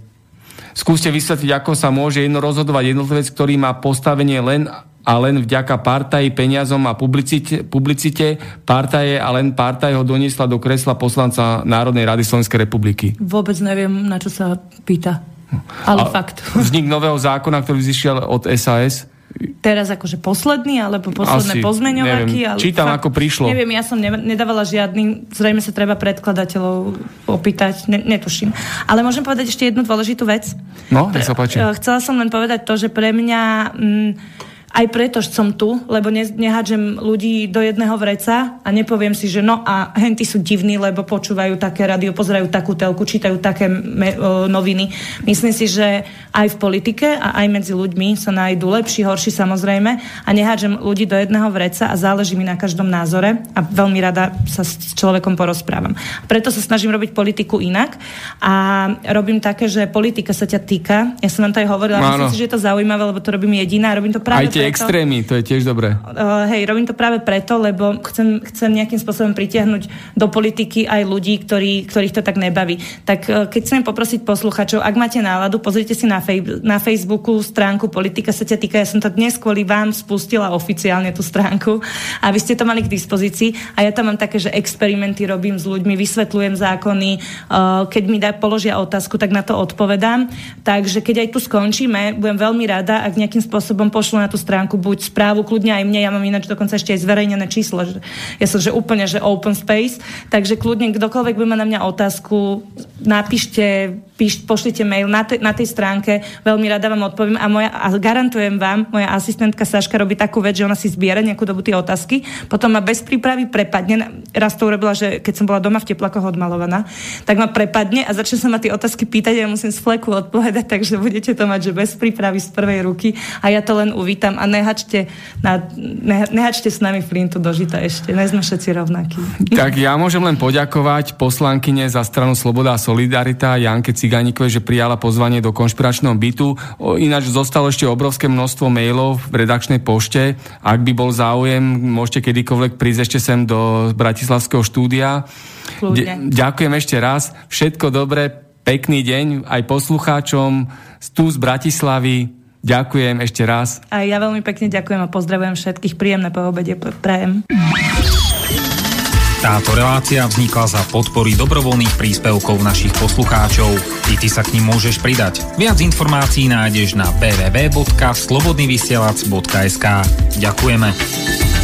Skúste vysvetliť, ako sa môže jedno rozhodovať jednotlivec, ktorý má postavenie len a len vďaka partaji, peniazom a publicite, publicite partaje a len partaj ho doniesla do kresla poslanca Národnej rady Slovenskej republiky. Vôbec neviem, na čo sa pýta. Ale a fakt. Vznik nového zákona, ktorý zišiel od SAS, teraz akože posledný, alebo posledné Asi, pozmeňovaky. neviem. Ale Čítam, fakt, ako prišlo. Neviem, ja som ne- nedávala žiadny, zrejme sa treba predkladateľov opýtať, ne- netuším. Ale môžem povedať ešte jednu dôležitú vec. No, nech sa páči. Chcela som len povedať to, že pre mňa... Mm, aj preto som tu, lebo ne, nehádžem ľudí do jedného vreca a nepoviem si, že no a henty sú divní, lebo počúvajú také rádio, pozerajú takú telku, čítajú také me, o, noviny. Myslím si, že aj v politike a aj medzi ľuďmi sa nájdú lepší, horší samozrejme a nehádžem ľudí do jedného vreca a záleží mi na každom názore a veľmi rada sa s človekom porozprávam. Preto sa snažím robiť politiku inak a robím také, že politika sa ťa týka. Ja som vám to aj hovorila, Áno. myslím si, že je to zaujímavé, lebo to robím jediná. Robím to práve Tie preto, extrémy, to je tiež dobré. Uh, hej, robím to práve preto, lebo chcem, chcem nejakým spôsobom pritiahnuť do politiky aj ľudí, ktorí, ktorých to tak nebaví. Tak uh, keď chcem poprosiť posluchačov, ak máte náladu, pozrite si na, fej, na Facebooku stránku Politika sa ťa týka. Ja som to dnes kvôli vám spustila oficiálne tú stránku, aby ste to mali k dispozícii. A ja tam mám také, že experimenty robím s ľuďmi, vysvetľujem zákony. Uh, keď mi dá, položia otázku, tak na to odpovedám. Takže keď aj tu skončíme, budem veľmi rada, ak nejakým spôsobom pošlu na tú stránku buď správu, kľudne aj mne, ja mám ináč dokonca ešte aj zverejnené číslo, že ja som že úplne, že open space, takže kľudne kdokoľvek by ma na mňa otázku, napíšte, píš, pošlite mail na, te, na tej stránke, veľmi rada vám odpoviem a, moja, a garantujem vám, moja asistentka Saška robí takú vec, že ona si zbiera nejakú dobu tie otázky, potom ma bez prípravy prepadne, raz to urobila, že keď som bola doma v teplakoch odmalovaná, tak ma prepadne a začne sa ma tie otázky pýtať a ja musím z fleku odpovedať, takže budete to mať, že bez prípravy z prvej ruky a ja to len uvítam nehačte, na, ne, nehačte s nami flintu do žita ešte, ne sme všetci rovnakí. Tak ja môžem len poďakovať poslankyne za stranu Sloboda a Solidarita Janke Ciganíkovej, že prijala pozvanie do konšpiračného bytu. Ináč zostalo ešte obrovské množstvo mailov v redakčnej pošte. Ak by bol záujem, môžete kedykoľvek prísť ešte sem do Bratislavského štúdia. Kľudne. ďakujem ešte raz. Všetko dobré, pekný deň aj poslucháčom tu z Bratislavy. Ďakujem ešte raz. A ja veľmi pekne ďakujem a pozdravujem všetkých. Príjemné poobede prajem. Táto relácia vznikla za podpory dobrovoľných príspevkov našich poslucháčov. I ty sa k ním môžeš pridať. Viac informácií nájdeš na www.slobodnyvysielac.sk Ďakujeme.